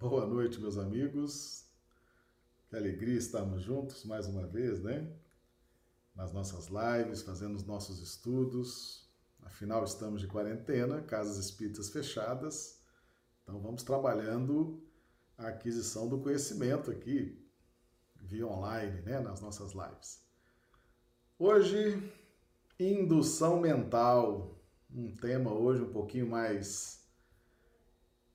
Boa noite, meus amigos. Que alegria estarmos juntos mais uma vez, né? Nas nossas lives, fazendo os nossos estudos. Afinal, estamos de quarentena, casas espíritas fechadas. Então, vamos trabalhando a aquisição do conhecimento aqui, via online, né? Nas nossas lives. Hoje, indução mental. Um tema hoje um pouquinho mais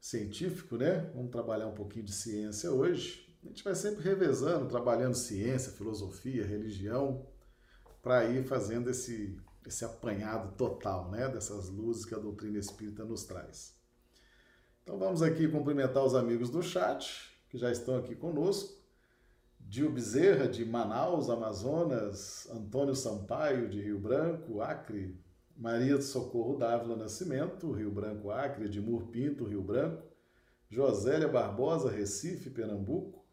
científico, né? Vamos trabalhar um pouquinho de ciência hoje. A gente vai sempre revezando, trabalhando ciência, filosofia, religião, para ir fazendo esse, esse apanhado total, né? Dessas luzes que a doutrina espírita nos traz. Então vamos aqui cumprimentar os amigos do chat, que já estão aqui conosco. Dio Bezerra, de Manaus, Amazonas, Antônio Sampaio, de Rio Branco, Acre, Maria do Socorro Dávila Nascimento, Rio Branco, Acre, Edmur Pinto, Rio Branco, Josélia Barbosa, Recife, Pernambuco,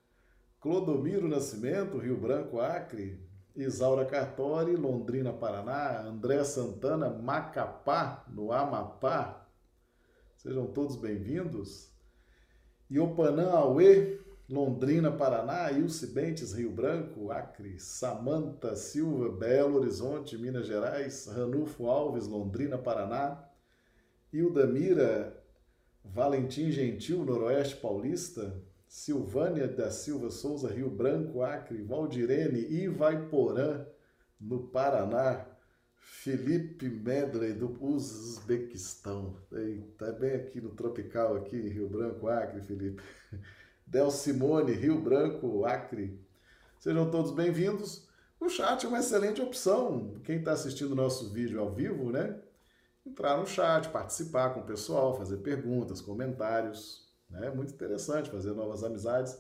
Clodomiro Nascimento, Rio Branco, Acre, Isaura Cartori, Londrina, Paraná, André Santana, Macapá, no Amapá. Sejam todos bem-vindos. Iopanã Aue, Londrina, Paraná, Ilse Bentes, Rio Branco, Acre, Samanta Silva, Belo Horizonte, Minas Gerais, Ranulfo Alves, Londrina, Paraná, Hilda Mira, Valentim Gentil, Noroeste Paulista, Silvânia da Silva Souza, Rio Branco, Acre, Valdirene, Ivaiporã, no Paraná, Felipe Medley, do Uzbequistão. Eita, é bem aqui no tropical, aqui Rio Branco, Acre, Felipe. Del Simone, Rio Branco, Acre. Sejam todos bem-vindos. O chat é uma excelente opção. Quem está assistindo o nosso vídeo ao vivo, né? Entrar no chat, participar com o pessoal, fazer perguntas, comentários. Né? Muito interessante fazer novas amizades.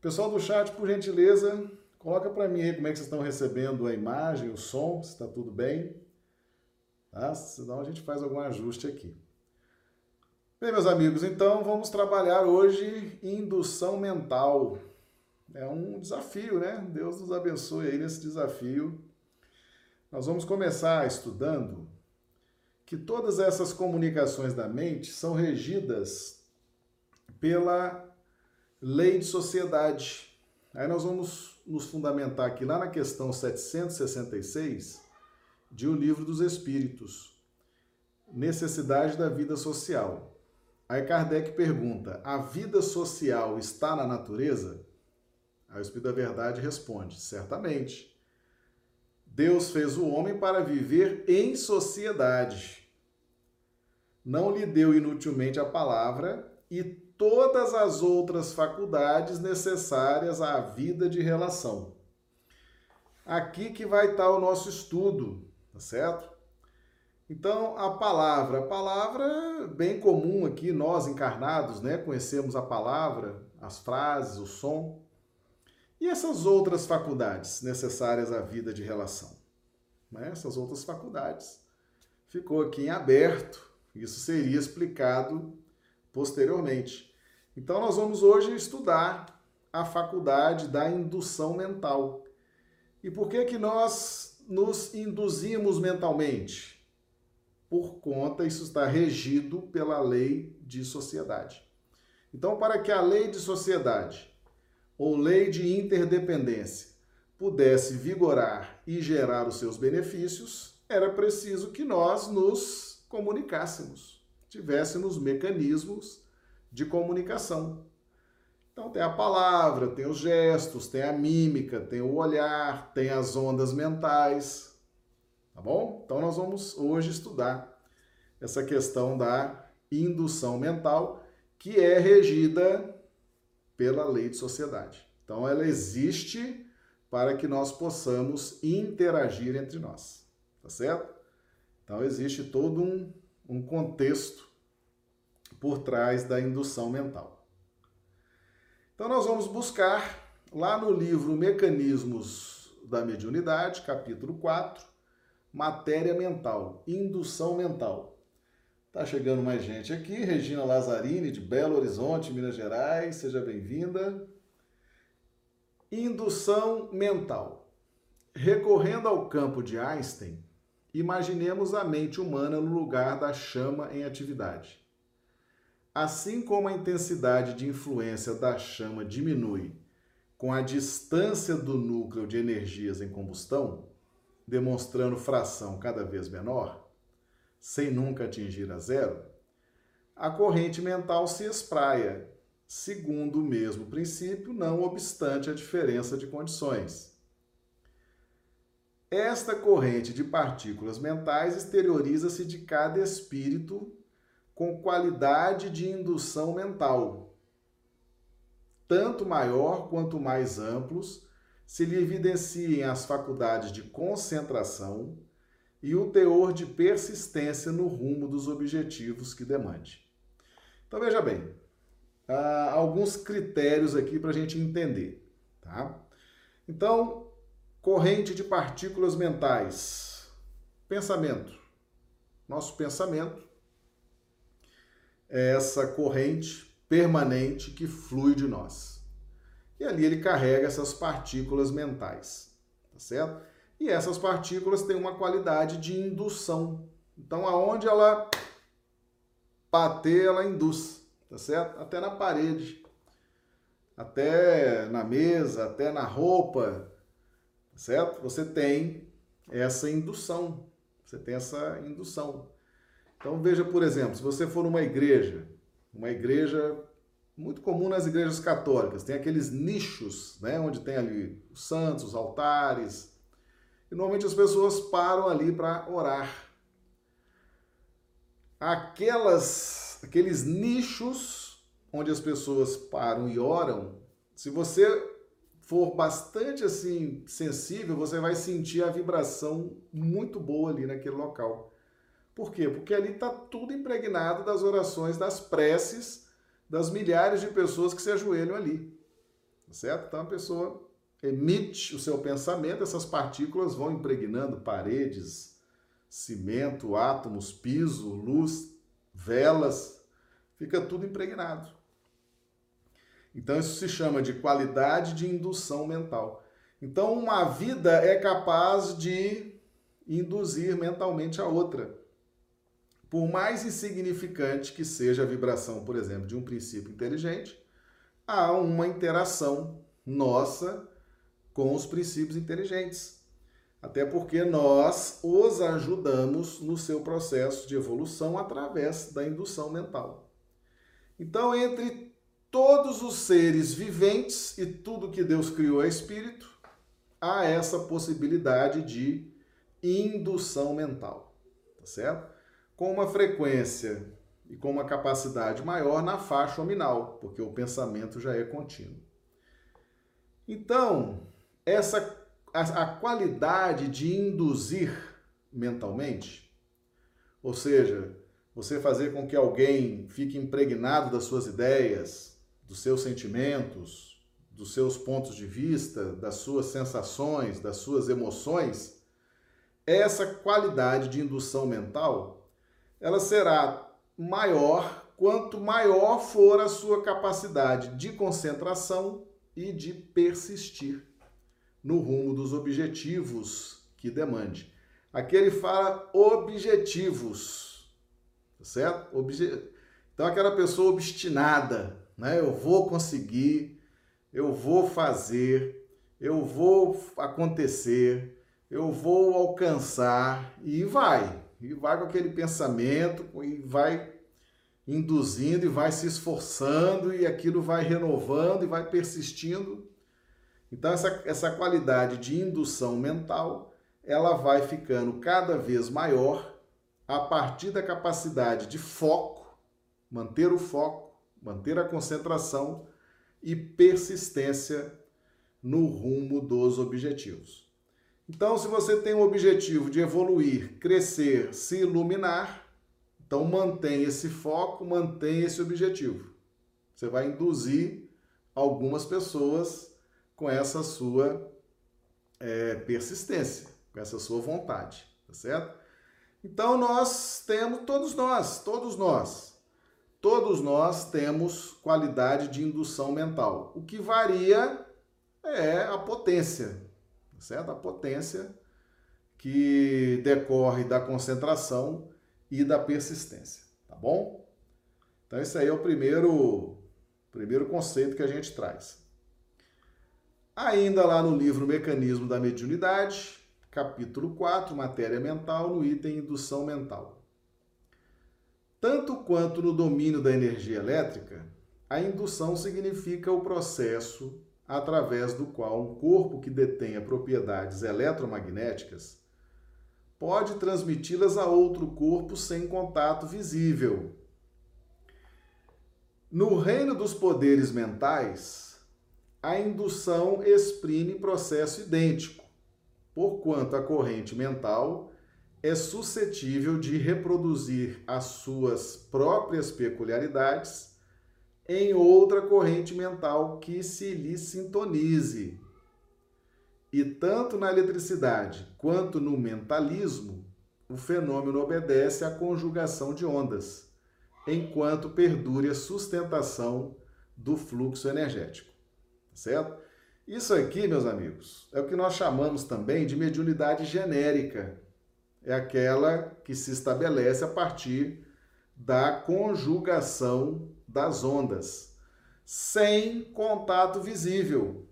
Pessoal do chat, por gentileza, coloca para mim aí como é que vocês estão recebendo a imagem, o som, se está tudo bem. Tá? Senão a gente faz algum ajuste aqui. Bem, meus amigos, então vamos trabalhar hoje indução mental. É um desafio, né? Deus nos abençoe aí nesse desafio. Nós vamos começar estudando que todas essas comunicações da mente são regidas pela lei de sociedade. Aí nós vamos nos fundamentar aqui lá na questão 766 de O Livro dos Espíritos. Necessidade da vida social. Aí Kardec pergunta: a vida social está na natureza? Aí o Espírito da Verdade responde: certamente. Deus fez o homem para viver em sociedade. Não lhe deu inutilmente a palavra e todas as outras faculdades necessárias à vida de relação. Aqui que vai estar o nosso estudo, tá certo? Então, a palavra, a palavra bem comum aqui, nós encarnados, né, conhecemos a palavra, as frases, o som. E essas outras faculdades necessárias à vida de relação? Né? Essas outras faculdades. Ficou aqui em aberto, isso seria explicado posteriormente. Então, nós vamos hoje estudar a faculdade da indução mental. E por que que nós nos induzimos mentalmente? Por conta, isso está regido pela lei de sociedade. Então, para que a lei de sociedade ou lei de interdependência pudesse vigorar e gerar os seus benefícios, era preciso que nós nos comunicássemos, tivéssemos mecanismos de comunicação. Então, tem a palavra, tem os gestos, tem a mímica, tem o olhar, tem as ondas mentais, Tá bom? Então nós vamos hoje estudar essa questão da indução mental, que é regida pela lei de sociedade. Então ela existe para que nós possamos interagir entre nós, tá certo? Então existe todo um, um contexto por trás da indução mental. Então nós vamos buscar lá no livro Mecanismos da Mediunidade, capítulo 4, matéria mental, indução mental. Tá chegando mais gente aqui, Regina Lazzarini, de Belo Horizonte, Minas Gerais, seja bem-vinda. Indução mental. Recorrendo ao campo de Einstein, imaginemos a mente humana no lugar da chama em atividade. assim como a intensidade de influência da chama diminui com a distância do núcleo de energias em combustão, demonstrando fração cada vez menor, sem nunca atingir a zero, a corrente mental se espraia, segundo o mesmo princípio, não obstante a diferença de condições. Esta corrente de partículas mentais exterioriza-se de cada espírito com qualidade de indução mental, tanto maior quanto mais amplos se lhe evidenciem as faculdades de concentração e o teor de persistência no rumo dos objetivos que demande. Então veja bem, há alguns critérios aqui para a gente entender, tá? Então Corrente de partículas mentais. Pensamento. Nosso pensamento é essa corrente permanente que flui de nós. E ali ele carrega essas partículas mentais, tá certo? E essas partículas têm uma qualidade de indução. Então, aonde ela bater, ela induz, tá certo? Até na parede, até na mesa, até na roupa, certo? Você tem essa indução. Você tem essa indução. Então veja, por exemplo, se você for numa igreja, uma igreja muito comum nas igrejas católicas, tem aqueles nichos, né, onde tem ali os santos, os altares. E normalmente as pessoas param ali para orar. Aquelas aqueles nichos onde as pessoas param e oram, se você for bastante assim sensível, você vai sentir a vibração muito boa ali naquele local. Por quê? Porque ali está tudo impregnado das orações, das preces das milhares de pessoas que se ajoelham ali. Certo? Então a pessoa emite o seu pensamento, essas partículas vão impregnando paredes, cimento, átomos, piso, luz, velas, fica tudo impregnado. Então, isso se chama de qualidade de indução mental. Então, uma vida é capaz de induzir mentalmente a outra. Por mais insignificante que seja a vibração, por exemplo, de um princípio inteligente, há uma interação nossa com os princípios inteligentes. Até porque nós os ajudamos no seu processo de evolução através da indução mental. Então, entre todos os seres viventes e tudo que Deus criou é espírito, há essa possibilidade de indução mental, tá certo? Com uma frequência e com uma capacidade maior na faixa nominal, porque o pensamento já é contínuo. Então, essa a, a qualidade de induzir mentalmente, ou seja, você fazer com que alguém fique impregnado das suas ideias, dos seus sentimentos, dos seus pontos de vista, das suas sensações, das suas emoções, essa qualidade de indução mental, ela será maior quanto maior for a sua capacidade de concentração e de persistir no rumo dos objetivos que demande. Aqui ele fala objetivos, tá certo? Obje... Então, aquela pessoa obstinada, né? Eu vou conseguir, eu vou fazer, eu vou acontecer, eu vou alcançar e vai. E vai com aquele pensamento e vai induzindo e vai se esforçando e aquilo vai renovando e vai persistindo. Então essa, essa qualidade de indução mental, ela vai ficando cada vez maior a partir da capacidade de foco, manter o foco manter a concentração e persistência no rumo dos objetivos. Então, se você tem o objetivo de evoluir, crescer, se iluminar, então mantém esse foco, mantém esse objetivo. Você vai induzir algumas pessoas com essa sua é, persistência, com essa sua vontade, tá certo? Então nós temos, todos nós, todos nós, Todos nós temos qualidade de indução mental. O que varia é a potência, certo? A potência que decorre da concentração e da persistência, tá bom? Então, esse aí é o primeiro, primeiro conceito que a gente traz. Ainda lá no livro Mecanismo da Mediunidade, capítulo 4, Matéria Mental, no item Indução Mental. Tanto quanto no domínio da energia elétrica, a indução significa o processo através do qual um corpo que detenha propriedades eletromagnéticas pode transmiti-las a outro corpo sem contato visível. No reino dos poderes mentais, a indução exprime processo idêntico, porquanto a corrente mental é suscetível de reproduzir as suas próprias peculiaridades em outra corrente mental que se lhe sintonize. E tanto na eletricidade quanto no mentalismo, o fenômeno obedece à conjugação de ondas, enquanto perdure a sustentação do fluxo energético. Certo? Isso aqui, meus amigos, é o que nós chamamos também de mediunidade genérica. É aquela que se estabelece a partir da conjugação das ondas, sem contato visível.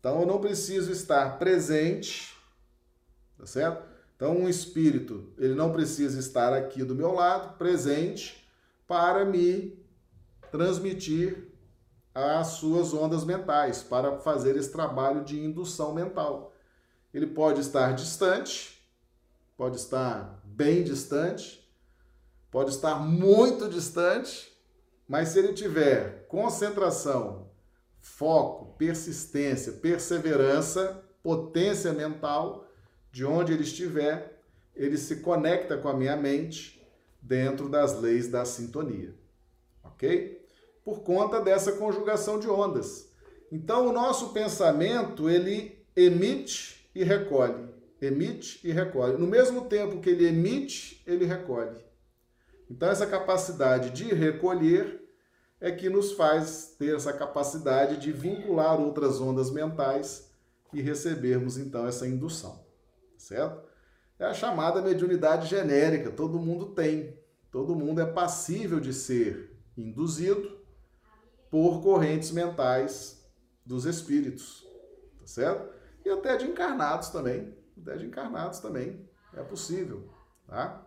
Então eu não preciso estar presente, tá certo? Então um espírito, ele não precisa estar aqui do meu lado, presente, para me transmitir as suas ondas mentais, para fazer esse trabalho de indução mental. Ele pode estar distante, pode estar bem distante, pode estar muito distante, mas se ele tiver concentração foco, persistência, perseverança, potência mental, de onde ele estiver, ele se conecta com a minha mente dentro das leis da sintonia. Ok? Por conta dessa conjugação de ondas. Então, o nosso pensamento, ele emite e recolhe. Emite e recolhe. No mesmo tempo que ele emite, ele recolhe. Então, essa capacidade de recolher é que nos faz ter essa capacidade de vincular outras ondas mentais e recebermos então essa indução, certo? É a chamada mediunidade genérica, todo mundo tem, todo mundo é passível de ser induzido por correntes mentais dos espíritos, tá certo? E até de encarnados também, até de encarnados também é possível, tá?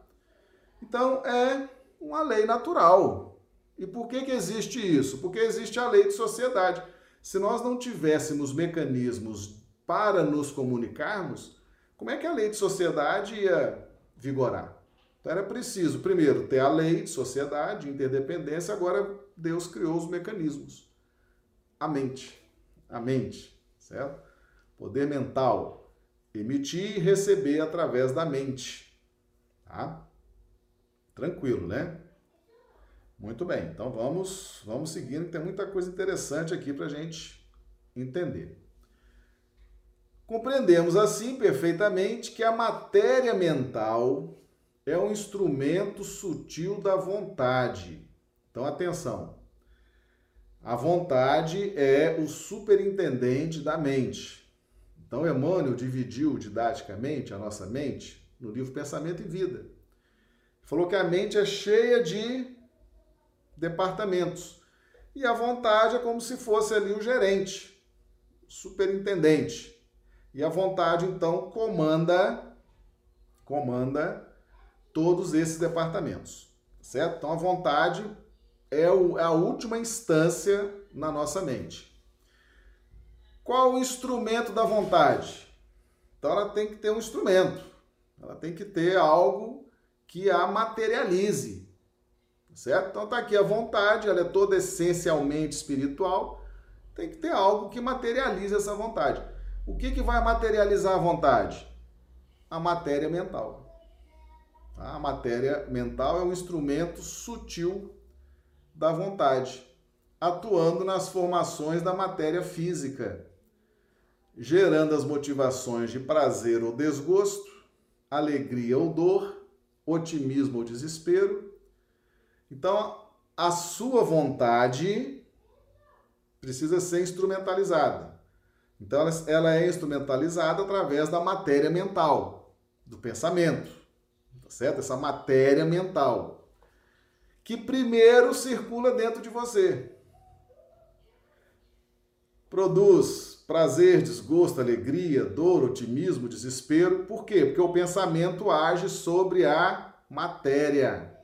Então é uma lei natural, e por que, que existe isso? Porque existe a lei de sociedade. Se nós não tivéssemos mecanismos para nos comunicarmos, como é que a lei de sociedade ia vigorar? Então era preciso, primeiro, ter a lei de sociedade, interdependência, agora Deus criou os mecanismos. A mente. A mente, certo? Poder mental. Emitir e receber através da mente. Tá? Tranquilo, né? Muito bem, então vamos, vamos seguindo, que tem muita coisa interessante aqui para a gente entender. Compreendemos assim perfeitamente que a matéria mental é um instrumento sutil da vontade. Então, atenção. A vontade é o superintendente da mente. Então, Emmanuel dividiu didaticamente a nossa mente no livro Pensamento e Vida. Falou que a mente é cheia de departamentos. E a vontade é como se fosse ali o gerente, superintendente. E a vontade então comanda comanda todos esses departamentos, certo? Então a vontade é, o, é a última instância na nossa mente. Qual o instrumento da vontade? Então ela tem que ter um instrumento. Ela tem que ter algo que a materialize, certo? Então tá aqui a vontade, ela é toda essencialmente espiritual, tem que ter algo que materialize essa vontade. O que, que vai materializar a vontade? A matéria mental. Tá? A matéria mental é um instrumento sutil da vontade, atuando nas formações da matéria física, gerando as motivações de prazer ou desgosto, alegria ou dor, otimismo ou desespero, então, a sua vontade precisa ser instrumentalizada. Então, ela é instrumentalizada através da matéria mental, do pensamento, tá certo? Essa matéria mental, que primeiro circula dentro de você. Produz prazer, desgosto, alegria, dor, otimismo, desespero. Por quê? Porque o pensamento age sobre a matéria.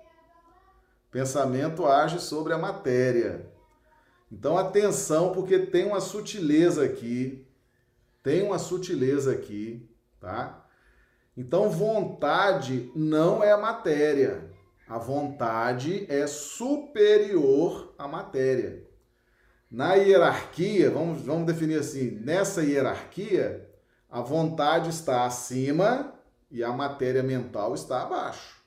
Pensamento age sobre a matéria. Então atenção, porque tem uma sutileza aqui. Tem uma sutileza aqui, tá? Então vontade não é a matéria. A vontade é superior à matéria. Na hierarquia, vamos, vamos definir assim, nessa hierarquia, a vontade está acima e a matéria mental está abaixo.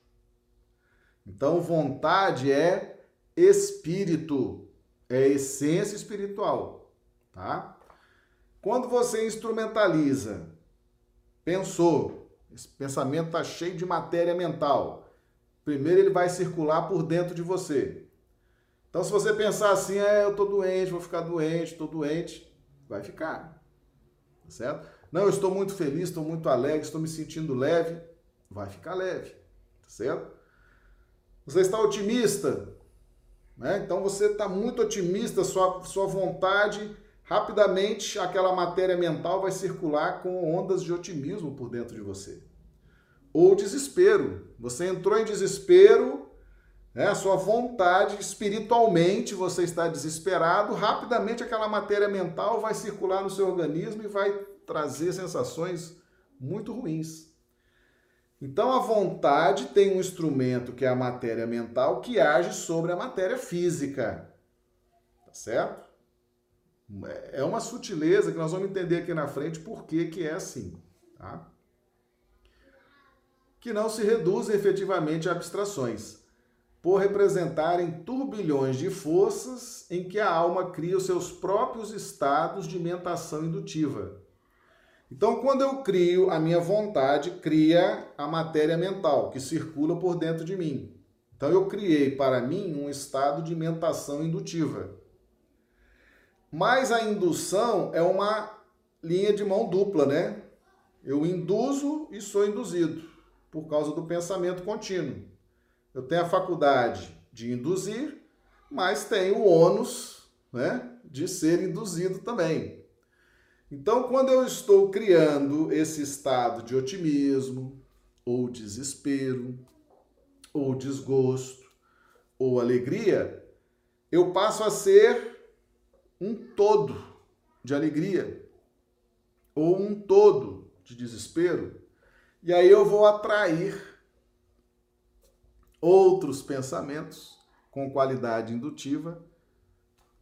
Então, vontade é espírito, é essência espiritual, tá? Quando você instrumentaliza, pensou, esse pensamento está cheio de matéria mental. Primeiro ele vai circular por dentro de você. Então, se você pensar assim, é, eu tô doente, vou ficar doente, estou doente, vai ficar, tá certo? Não, eu estou muito feliz, estou muito alegre, estou me sentindo leve, vai ficar leve, tá certo? Você está otimista, né? Então você está muito otimista, sua, sua vontade, rapidamente aquela matéria mental vai circular com ondas de otimismo por dentro de você. Ou desespero. Você entrou em desespero, né? a sua vontade, espiritualmente você está desesperado, rapidamente aquela matéria mental vai circular no seu organismo e vai trazer sensações muito ruins. Então a vontade tem um instrumento que é a matéria mental que age sobre a matéria física. Tá certo? É uma sutileza que nós vamos entender aqui na frente por que, que é assim. Tá? Que não se reduzem efetivamente a abstrações, por representarem turbilhões de forças em que a alma cria os seus próprios estados de mentação indutiva então, quando eu crio, a minha vontade cria a matéria mental que circula por dentro de mim. Então, eu criei para mim um estado de mentação indutiva. Mas a indução é uma linha de mão dupla, né? Eu induzo e sou induzido por causa do pensamento contínuo. Eu tenho a faculdade de induzir, mas tenho o ônus né, de ser induzido também. Então, quando eu estou criando esse estado de otimismo, ou desespero, ou desgosto, ou alegria, eu passo a ser um todo de alegria, ou um todo de desespero, e aí eu vou atrair outros pensamentos com qualidade indutiva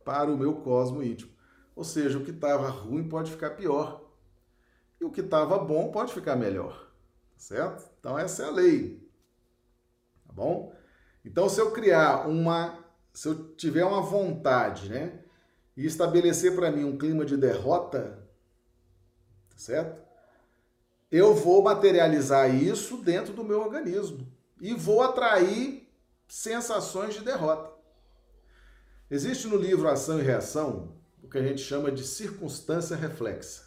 para o meu cosmo íntimo. Ou seja, o que estava ruim pode ficar pior. E o que estava bom pode ficar melhor. Certo? Então essa é a lei. Tá bom? Então se eu criar uma, se eu tiver uma vontade, né, e estabelecer para mim um clima de derrota, tá certo? Eu vou materializar isso dentro do meu organismo e vou atrair sensações de derrota. Existe no livro Ação e Reação o que a gente chama de circunstância reflexa.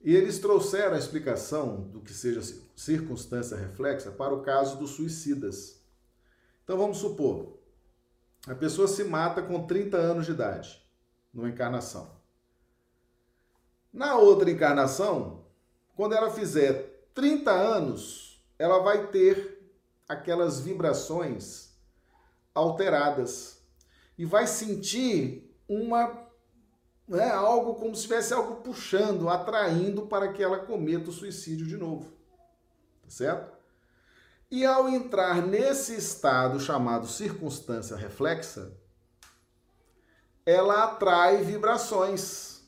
E eles trouxeram a explicação do que seja circunstância reflexa para o caso dos suicidas. Então vamos supor, a pessoa se mata com 30 anos de idade, numa encarnação. Na outra encarnação, quando ela fizer 30 anos, ela vai ter aquelas vibrações alteradas e vai sentir uma né, algo como se tivesse algo puxando, atraindo para que ela cometa o suicídio de novo. Tá certo? E ao entrar nesse estado chamado circunstância reflexa, ela atrai vibrações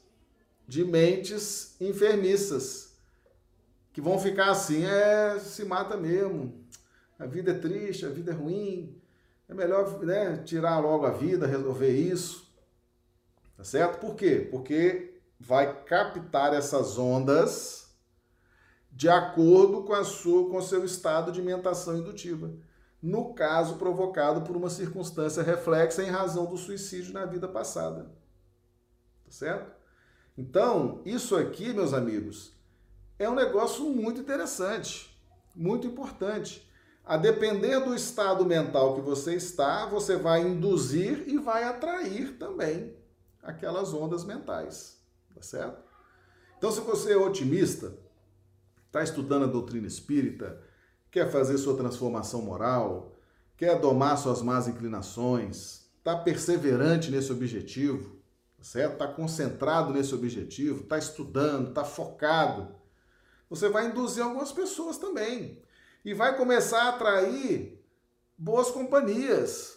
de mentes enfermiças que vão ficar assim, é, se mata mesmo. A vida é triste, a vida é ruim. É melhor né, tirar logo a vida, resolver isso. Tá certo? Por quê? Porque vai captar essas ondas de acordo com a sua com o seu estado de mentação indutiva. No caso provocado por uma circunstância reflexa em razão do suicídio na vida passada. Tá certo? Então, isso aqui, meus amigos, é um negócio muito interessante, muito importante. A depender do estado mental que você está, você vai induzir e vai atrair também aquelas ondas mentais, tá certo? Então, se você é otimista, está estudando a doutrina espírita, quer fazer sua transformação moral, quer domar suas más inclinações, está perseverante nesse objetivo, tá? Está concentrado nesse objetivo, está estudando, está focado, você vai induzir algumas pessoas também e vai começar a atrair boas companhias,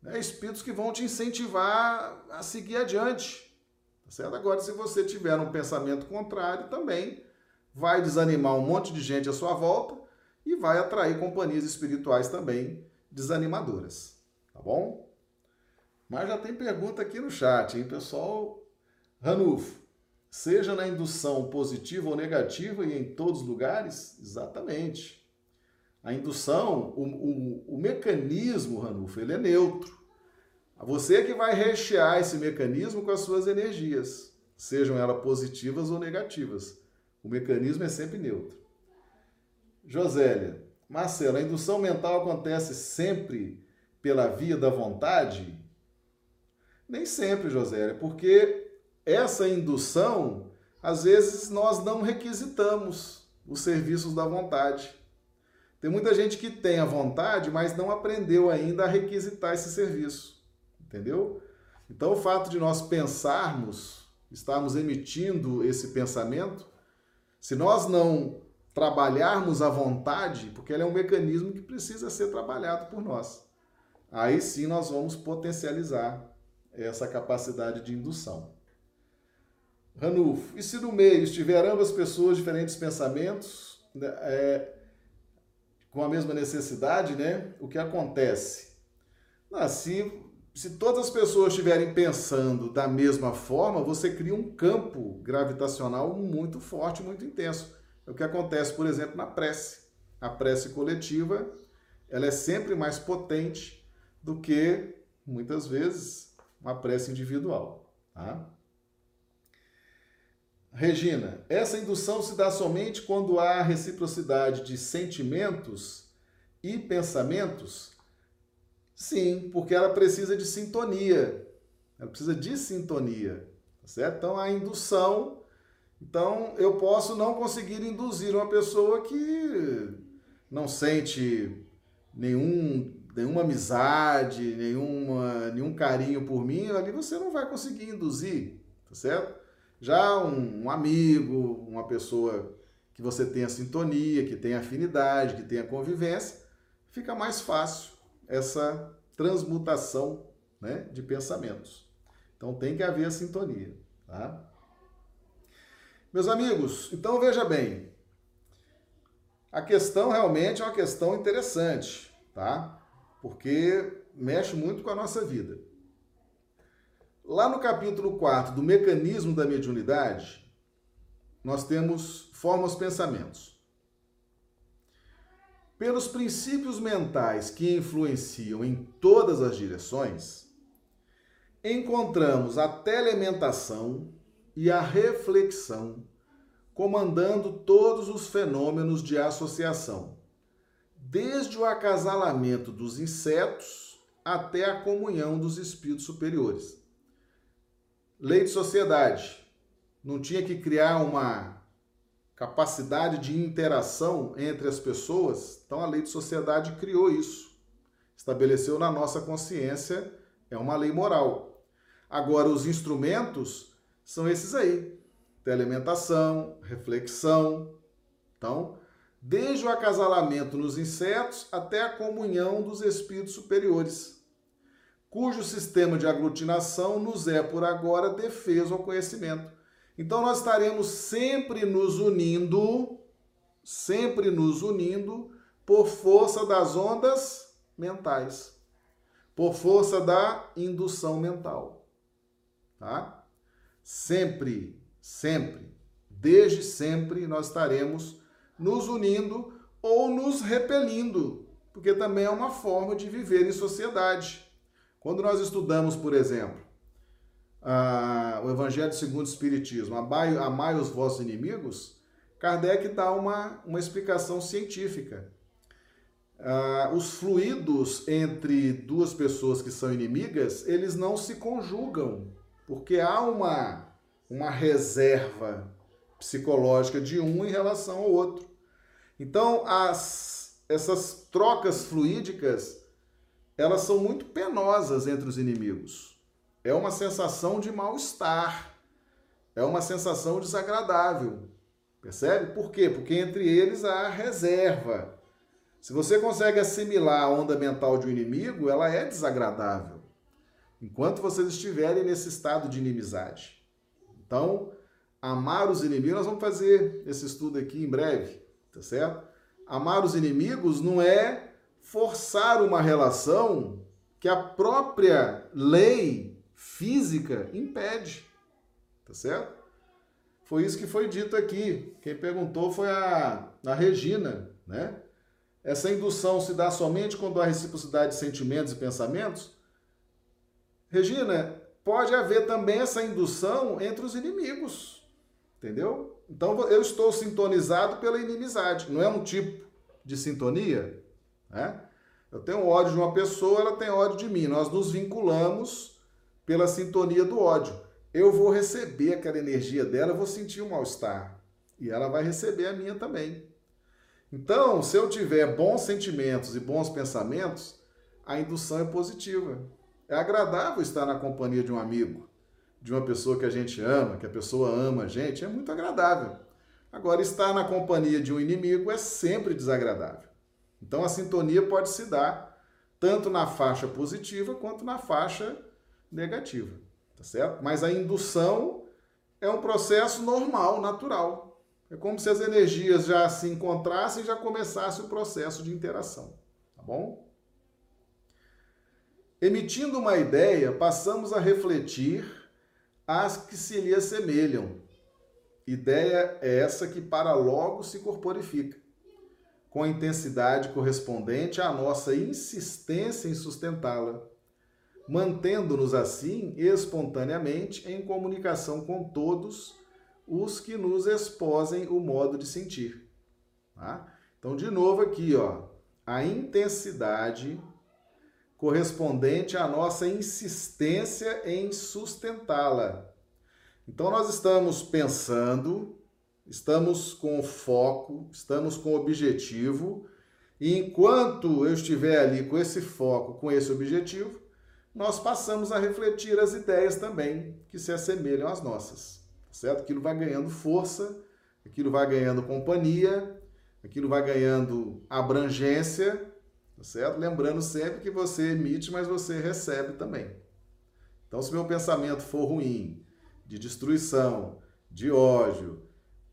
né? espíritos que vão te incentivar a seguir adiante. Tá certo? Agora, se você tiver um pensamento contrário, também vai desanimar um monte de gente à sua volta e vai atrair companhias espirituais também desanimadoras. Tá bom? Mas já tem pergunta aqui no chat, hein, pessoal? Ranulfo, seja na indução positiva ou negativa e em todos os lugares? Exatamente. A indução, o, o, o mecanismo, Ranulfo, ele é neutro. Você que vai rechear esse mecanismo com as suas energias, sejam elas positivas ou negativas. O mecanismo é sempre neutro. Josélia, Marcelo, a indução mental acontece sempre pela via da vontade? Nem sempre, Josélia, porque essa indução, às vezes, nós não requisitamos os serviços da vontade. Tem muita gente que tem a vontade, mas não aprendeu ainda a requisitar esse serviço. Entendeu? Então, o fato de nós pensarmos, estarmos emitindo esse pensamento, se nós não trabalharmos a vontade, porque ela é um mecanismo que precisa ser trabalhado por nós, aí sim nós vamos potencializar essa capacidade de indução. Ranulfo, e se no meio estiver ambas pessoas diferentes pensamentos, né, é, com a mesma necessidade, né? O que acontece? Se, se todas as pessoas estiverem pensando da mesma forma, você cria um campo gravitacional muito forte, muito intenso. É o que acontece, por exemplo, na prece. A prece coletiva, ela é sempre mais potente do que, muitas vezes, uma prece individual. Tá? Regina, essa indução se dá somente quando há reciprocidade de sentimentos e pensamentos? Sim, porque ela precisa de sintonia. Ela precisa de sintonia, tá certo? Então a indução, então eu posso não conseguir induzir uma pessoa que não sente nenhum nenhuma amizade, nenhuma, nenhum carinho por mim, ali você não vai conseguir induzir, tá certo? Já um, um amigo, uma pessoa que você tenha sintonia, que tenha afinidade, que tenha convivência, fica mais fácil essa transmutação né, de pensamentos. Então tem que haver a sintonia. Tá? Meus amigos, então veja bem, a questão realmente é uma questão interessante, tá? Porque mexe muito com a nossa vida. Lá no capítulo 4 do mecanismo da mediunidade, nós temos formas pensamentos. Pelos princípios mentais que influenciam em todas as direções, encontramos a telementação e a reflexão comandando todos os fenômenos de associação, desde o acasalamento dos insetos até a comunhão dos espíritos superiores. Lei de sociedade. Não tinha que criar uma capacidade de interação entre as pessoas? Então a lei de sociedade criou isso. Estabeleceu na nossa consciência, é uma lei moral. Agora, os instrumentos são esses aí: telementação, reflexão. Então, desde o acasalamento nos insetos até a comunhão dos espíritos superiores cujo sistema de aglutinação nos é por agora defeso ao conhecimento. Então nós estaremos sempre nos unindo, sempre nos unindo por força das ondas mentais, por força da indução mental. Tá? Sempre, sempre, desde sempre nós estaremos nos unindo ou nos repelindo, porque também é uma forma de viver em sociedade. Quando nós estudamos, por exemplo, a, o Evangelho segundo o Espiritismo, amai, amai os vossos inimigos, Kardec dá uma, uma explicação científica. ah, os fluidos entre duas pessoas que são inimigas, eles não se conjugam, porque há uma, uma reserva psicológica de um em relação ao outro. Então, as, essas trocas fluídicas, elas são muito penosas entre os inimigos. É uma sensação de mal-estar, é uma sensação desagradável. Percebe? Por quê? Porque entre eles há reserva. Se você consegue assimilar a onda mental de um inimigo, ela é desagradável. Enquanto vocês estiverem nesse estado de inimizade. Então, amar os inimigos, nós vamos fazer esse estudo aqui em breve, tá certo? Amar os inimigos não é forçar uma relação que a própria lei física impede, tá certo? Foi isso que foi dito aqui. Quem perguntou foi a, a Regina, né? Essa indução se dá somente quando há reciprocidade de sentimentos e pensamentos? Regina, pode haver também essa indução entre os inimigos. Entendeu? Então eu estou sintonizado pela inimizade. Não é um tipo de sintonia? Né? Eu tenho ódio de uma pessoa, ela tem ódio de mim. Nós nos vinculamos pela sintonia do ódio. Eu vou receber aquela energia dela, eu vou sentir um mal-estar. E ela vai receber a minha também. Então, se eu tiver bons sentimentos e bons pensamentos, a indução é positiva. É agradável estar na companhia de um amigo de uma pessoa que a gente ama, que a pessoa ama a gente, é muito agradável. Agora, estar na companhia de um inimigo é sempre desagradável. Então, a sintonia pode se dar tanto na faixa positiva quanto na faixa negativa, tá certo? Mas a indução é um processo normal, natural. É como se as energias já se encontrassem e já começasse o processo de interação, tá bom? Emitindo uma ideia, passamos a refletir as que se lhe assemelham. Ideia é essa que para logo se corporifica, com a intensidade correspondente à nossa insistência em sustentá-la, mantendo-nos assim espontaneamente em comunicação com todos os que nos exposem o modo de sentir. Tá? Então, de novo aqui, ó, a intensidade correspondente à nossa insistência em sustentá-la. Então, nós estamos pensando, estamos com foco, estamos com objetivo, e enquanto eu estiver ali com esse foco, com esse objetivo, nós passamos a refletir as ideias também que se assemelham às nossas, certo? Aquilo vai ganhando força, aquilo vai ganhando companhia, aquilo vai ganhando abrangência Tá certo? Lembrando sempre que você emite, mas você recebe também. Então, se meu pensamento for ruim, de destruição, de ódio,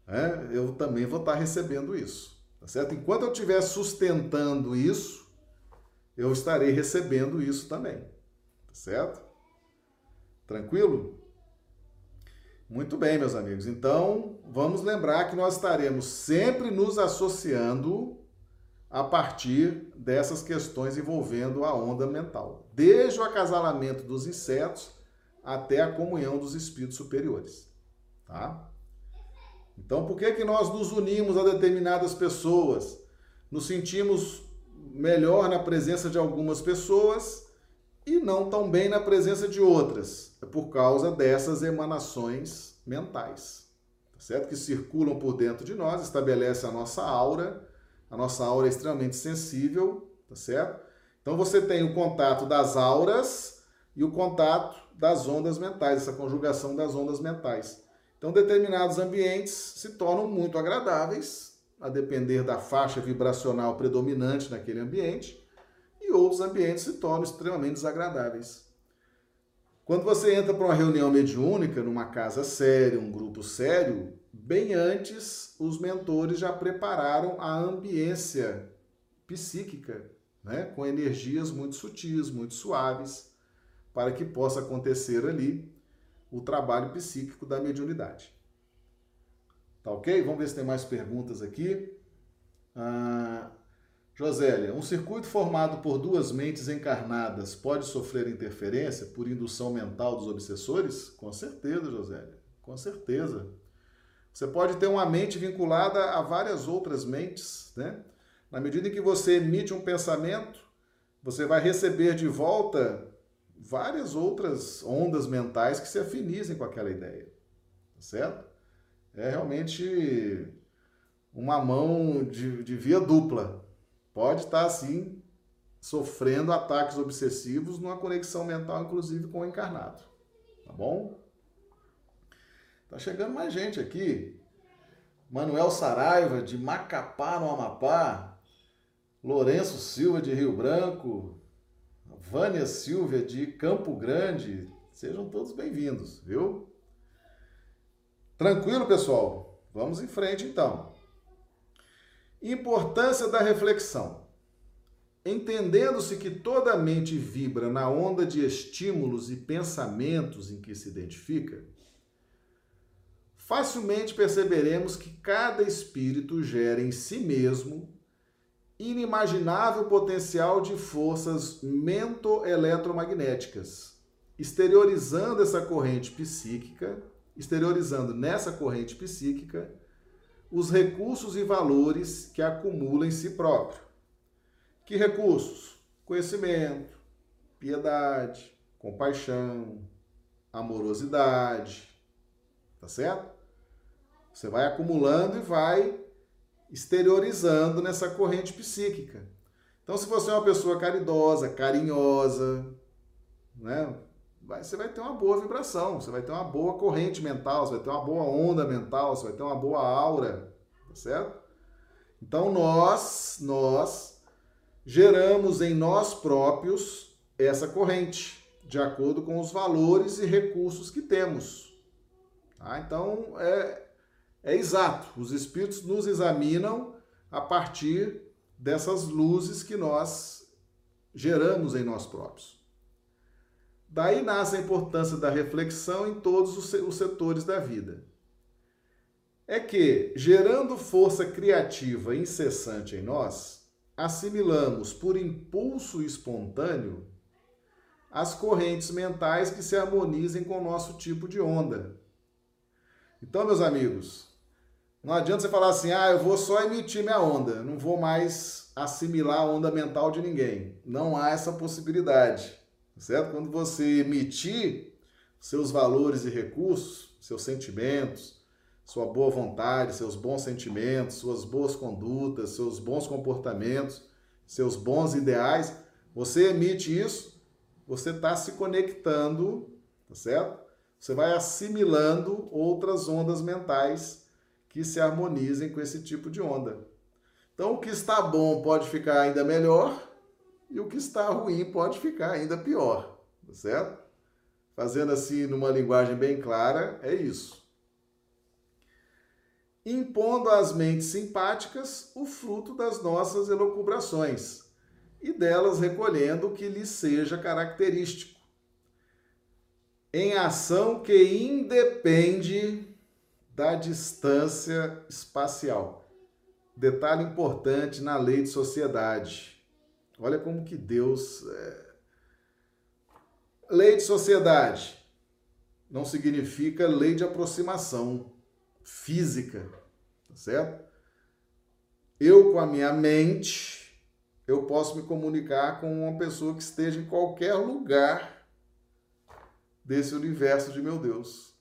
né, eu também vou estar recebendo isso. Tá certo? Enquanto eu estiver sustentando isso, eu estarei recebendo isso também. Tá certo? Tranquilo? Muito bem, meus amigos. Então, vamos lembrar que nós estaremos sempre nos associando a partir dessas questões envolvendo a onda mental, desde o acasalamento dos insetos até a comunhão dos espíritos superiores, tá? Então, por que que nós nos unimos a determinadas pessoas? Nos sentimos melhor na presença de algumas pessoas e não tão bem na presença de outras. É por causa dessas emanações mentais, tá certo? Que circulam por dentro de nós, estabelece a nossa aura a nossa aura é extremamente sensível, tá certo? Então você tem o contato das auras e o contato das ondas mentais, essa conjugação das ondas mentais. Então determinados ambientes se tornam muito agradáveis, a depender da faixa vibracional predominante naquele ambiente, e outros ambientes se tornam extremamente desagradáveis. Quando você entra para uma reunião mediúnica, numa casa séria, um grupo sério, bem antes os mentores já prepararam a ambiência psíquica, né, com energias muito sutis, muito suaves, para que possa acontecer ali o trabalho psíquico da mediunidade. Tá ok? Vamos ver se tem mais perguntas aqui. Ah, Josélia, um circuito formado por duas mentes encarnadas pode sofrer interferência por indução mental dos obsessores? Com certeza, Josélia, com certeza. Você pode ter uma mente vinculada a várias outras mentes, né? Na medida em que você emite um pensamento, você vai receber de volta várias outras ondas mentais que se afinizem com aquela ideia. Tá certo? É realmente uma mão de, de via dupla. Pode estar assim, sofrendo ataques obsessivos numa conexão mental, inclusive com o encarnado. Tá bom? Tá chegando mais gente aqui. Manuel Saraiva, de Macapá, no Amapá. Lourenço Silva, de Rio Branco. Vânia Silva, de Campo Grande. Sejam todos bem-vindos, viu? Tranquilo, pessoal? Vamos em frente então. Importância da reflexão. Entendendo-se que toda mente vibra na onda de estímulos e pensamentos em que se identifica, facilmente perceberemos que cada espírito gera em si mesmo inimaginável potencial de forças mento-eletromagnéticas, exteriorizando essa corrente psíquica, exteriorizando nessa corrente psíquica os recursos e valores que acumula em si próprio. Que recursos? Conhecimento, piedade, compaixão, amorosidade, tá certo? Você vai acumulando e vai exteriorizando nessa corrente psíquica. Então, se você é uma pessoa caridosa, carinhosa, né? Você vai ter uma boa vibração, você vai ter uma boa corrente mental, você vai ter uma boa onda mental, você vai ter uma boa aura, tá certo? Então nós, nós geramos em nós próprios essa corrente, de acordo com os valores e recursos que temos. Tá? Então é, é exato, os espíritos nos examinam a partir dessas luzes que nós geramos em nós próprios. Daí nasce a importância da reflexão em todos os setores da vida. É que, gerando força criativa incessante em nós, assimilamos por impulso espontâneo as correntes mentais que se harmonizem com o nosso tipo de onda. Então, meus amigos, não adianta você falar assim, ah, eu vou só emitir minha onda, não vou mais assimilar a onda mental de ninguém. Não há essa possibilidade certo? Quando você emitir seus valores e recursos, seus sentimentos, sua boa vontade, seus bons sentimentos, suas boas condutas, seus bons comportamentos, seus bons ideais, você emite isso, você está se conectando, tá certo? Você vai assimilando outras ondas mentais que se harmonizem com esse tipo de onda. Então, o que está bom pode ficar ainda melhor, e o que está ruim pode ficar ainda pior, tá certo? Fazendo assim numa linguagem bem clara, é isso. Impondo às mentes simpáticas o fruto das nossas elucubrações e delas recolhendo o que lhes seja característico. Em ação que independe da distância espacial. Detalhe importante na lei de sociedade Olha como que Deus. É... Lei de sociedade não significa lei de aproximação física, tá certo? Eu, com a minha mente, eu posso me comunicar com uma pessoa que esteja em qualquer lugar desse universo de meu Deus.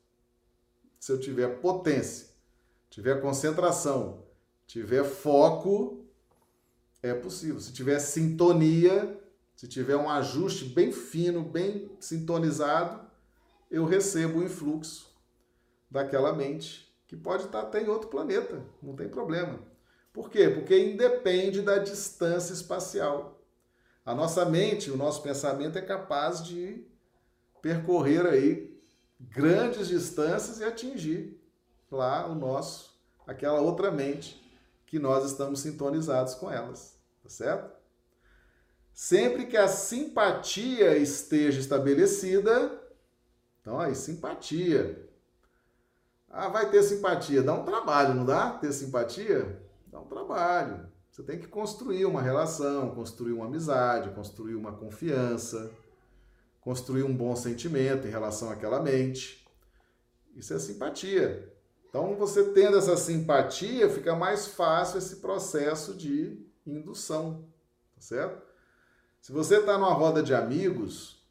Se eu tiver potência, tiver concentração, tiver foco, é possível. Se tiver sintonia, se tiver um ajuste bem fino, bem sintonizado, eu recebo o influxo daquela mente, que pode estar até em outro planeta, não tem problema. Por quê? Porque independe da distância espacial. A nossa mente, o nosso pensamento é capaz de percorrer aí grandes distâncias e atingir lá o nosso, aquela outra mente que nós estamos sintonizados com elas, tá certo? Sempre que a simpatia esteja estabelecida, então aí, simpatia. Ah, vai ter simpatia. Dá um trabalho, não dá? Ter simpatia? Dá um trabalho. Você tem que construir uma relação, construir uma amizade, construir uma confiança, construir um bom sentimento em relação àquela mente. Isso é simpatia. Então, você tendo essa simpatia, fica mais fácil esse processo de indução, tá certo? Se você está numa roda de amigos,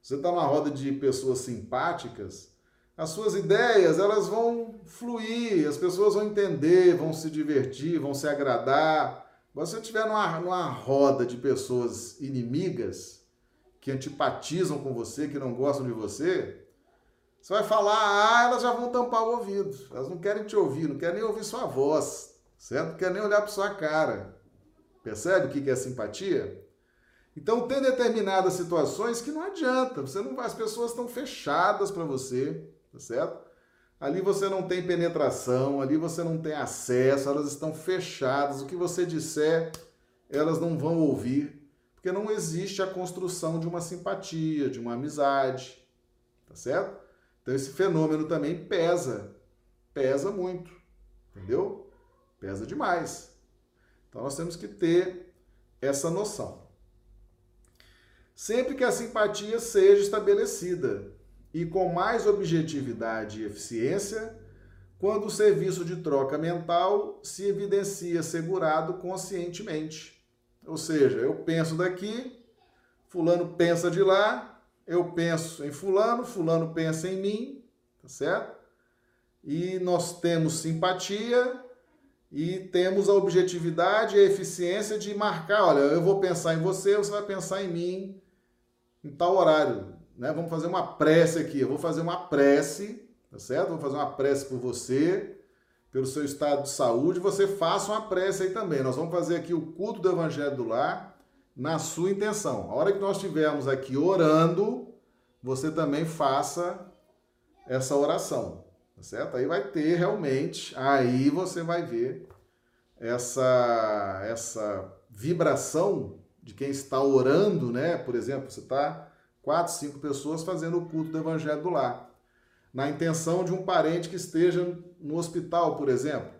você está numa roda de pessoas simpáticas, as suas ideias elas vão fluir, as pessoas vão entender, vão se divertir, vão se agradar. Mas se você estiver numa, numa roda de pessoas inimigas, que antipatizam com você, que não gostam de você, você vai falar, ah, elas já vão tampar o ouvido. Elas não querem te ouvir, não querem nem ouvir sua voz, certo? Não querem nem olhar para sua cara. Percebe o que é simpatia? Então, tem determinadas situações que não adianta, você não, as pessoas estão fechadas para você, tá certo? Ali você não tem penetração, ali você não tem acesso, elas estão fechadas. O que você disser, elas não vão ouvir, porque não existe a construção de uma simpatia, de uma amizade, tá certo? Então esse fenômeno também pesa, pesa muito, entendeu? Pesa demais. Então nós temos que ter essa noção. Sempre que a simpatia seja estabelecida e com mais objetividade e eficiência, quando o serviço de troca mental se evidencia segurado conscientemente. Ou seja, eu penso daqui, fulano pensa de lá, eu penso em fulano, fulano pensa em mim, tá certo? E nós temos simpatia e temos a objetividade e a eficiência de marcar, olha, eu vou pensar em você, você vai pensar em mim em tal horário né? Vamos fazer uma prece aqui. Eu vou fazer uma prece, tá certo? Vou fazer uma prece por você, pelo seu estado de saúde. Você faça uma prece aí também. Nós vamos fazer aqui o culto do Evangelho do Lar na sua intenção. A hora que nós estivermos aqui orando, você também faça essa oração, tá certo? Aí vai ter realmente, aí você vai ver essa essa vibração de quem está orando, né? Por exemplo, você está quatro, cinco pessoas fazendo o culto do Evangelho do Lar, na intenção de um parente que esteja no hospital, por exemplo.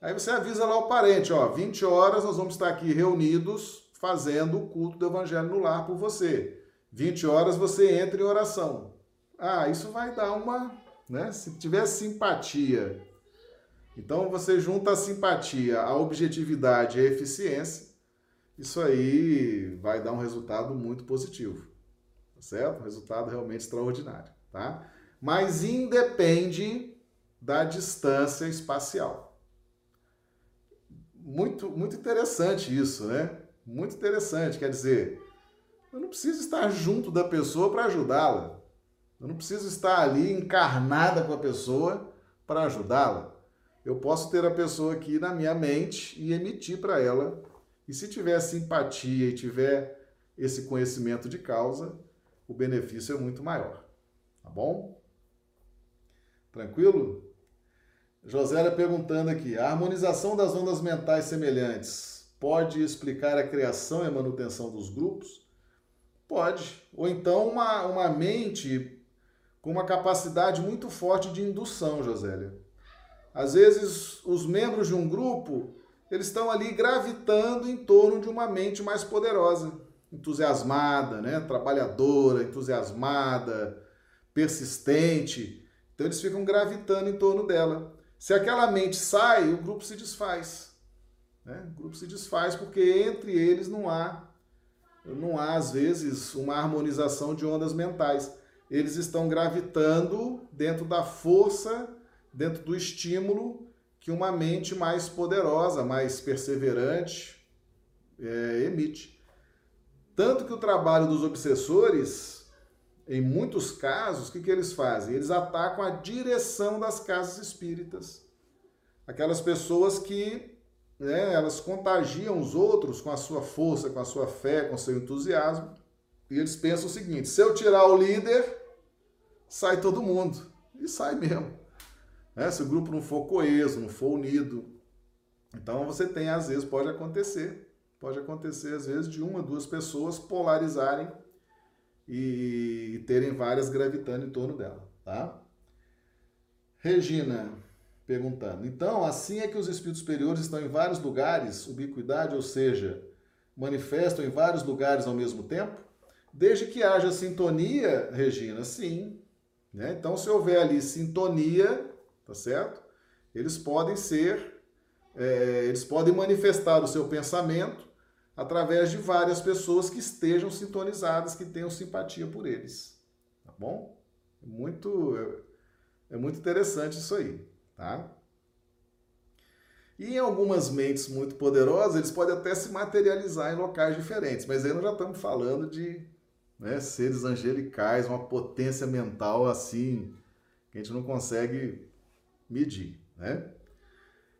Aí você avisa lá o parente, ó, 20 horas nós vamos estar aqui reunidos fazendo o culto do Evangelho no Lar por você. 20 horas você entra em oração. Ah, isso vai dar uma, né? Se tiver simpatia. Então você junta a simpatia, a objetividade e a eficiência, isso aí vai dar um resultado muito positivo tá certo? Resultado realmente extraordinário, tá? Mas independe da distância espacial. Muito, muito interessante isso, né? Muito interessante, quer dizer, eu não preciso estar junto da pessoa para ajudá-la. Eu não preciso estar ali encarnada com a pessoa para ajudá-la. Eu posso ter a pessoa aqui na minha mente e emitir para ela. E se tiver simpatia e tiver esse conhecimento de causa, o benefício é muito maior. Tá bom? Tranquilo? Josélia perguntando aqui: a harmonização das ondas mentais semelhantes pode explicar a criação e a manutenção dos grupos? Pode. Ou então uma, uma mente com uma capacidade muito forte de indução, Josélia. Às vezes, os membros de um grupo, eles estão ali gravitando em torno de uma mente mais poderosa entusiasmada, né? trabalhadora, entusiasmada, persistente. Então eles ficam gravitando em torno dela. Se aquela mente sai, o grupo se desfaz. Né? O grupo se desfaz porque entre eles não há, não há às vezes uma harmonização de ondas mentais. Eles estão gravitando dentro da força, dentro do estímulo que uma mente mais poderosa, mais perseverante é, emite. Tanto que o trabalho dos obsessores, em muitos casos, o que, que eles fazem? Eles atacam a direção das casas espíritas. Aquelas pessoas que né, elas contagiam os outros com a sua força, com a sua fé, com o seu entusiasmo. E eles pensam o seguinte: se eu tirar o líder, sai todo mundo. E sai mesmo. Né? Se o grupo não for coeso, não for unido. Então você tem, às vezes, pode acontecer pode acontecer às vezes de uma, duas pessoas polarizarem e terem várias gravitando em torno dela, tá? Regina perguntando: então, assim é que os espíritos superiores estão em vários lugares, ubiquidade, ou seja, manifestam em vários lugares ao mesmo tempo? Desde que haja sintonia, Regina, sim. Né? Então, se houver ali sintonia, tá certo? Eles podem ser é, eles podem manifestar o seu pensamento através de várias pessoas que estejam sintonizadas, que tenham simpatia por eles. Tá bom? Muito, é, é muito interessante isso aí, tá? E em algumas mentes muito poderosas, eles podem até se materializar em locais diferentes, mas aí nós já estamos falando de né, seres angelicais, uma potência mental assim que a gente não consegue medir, né?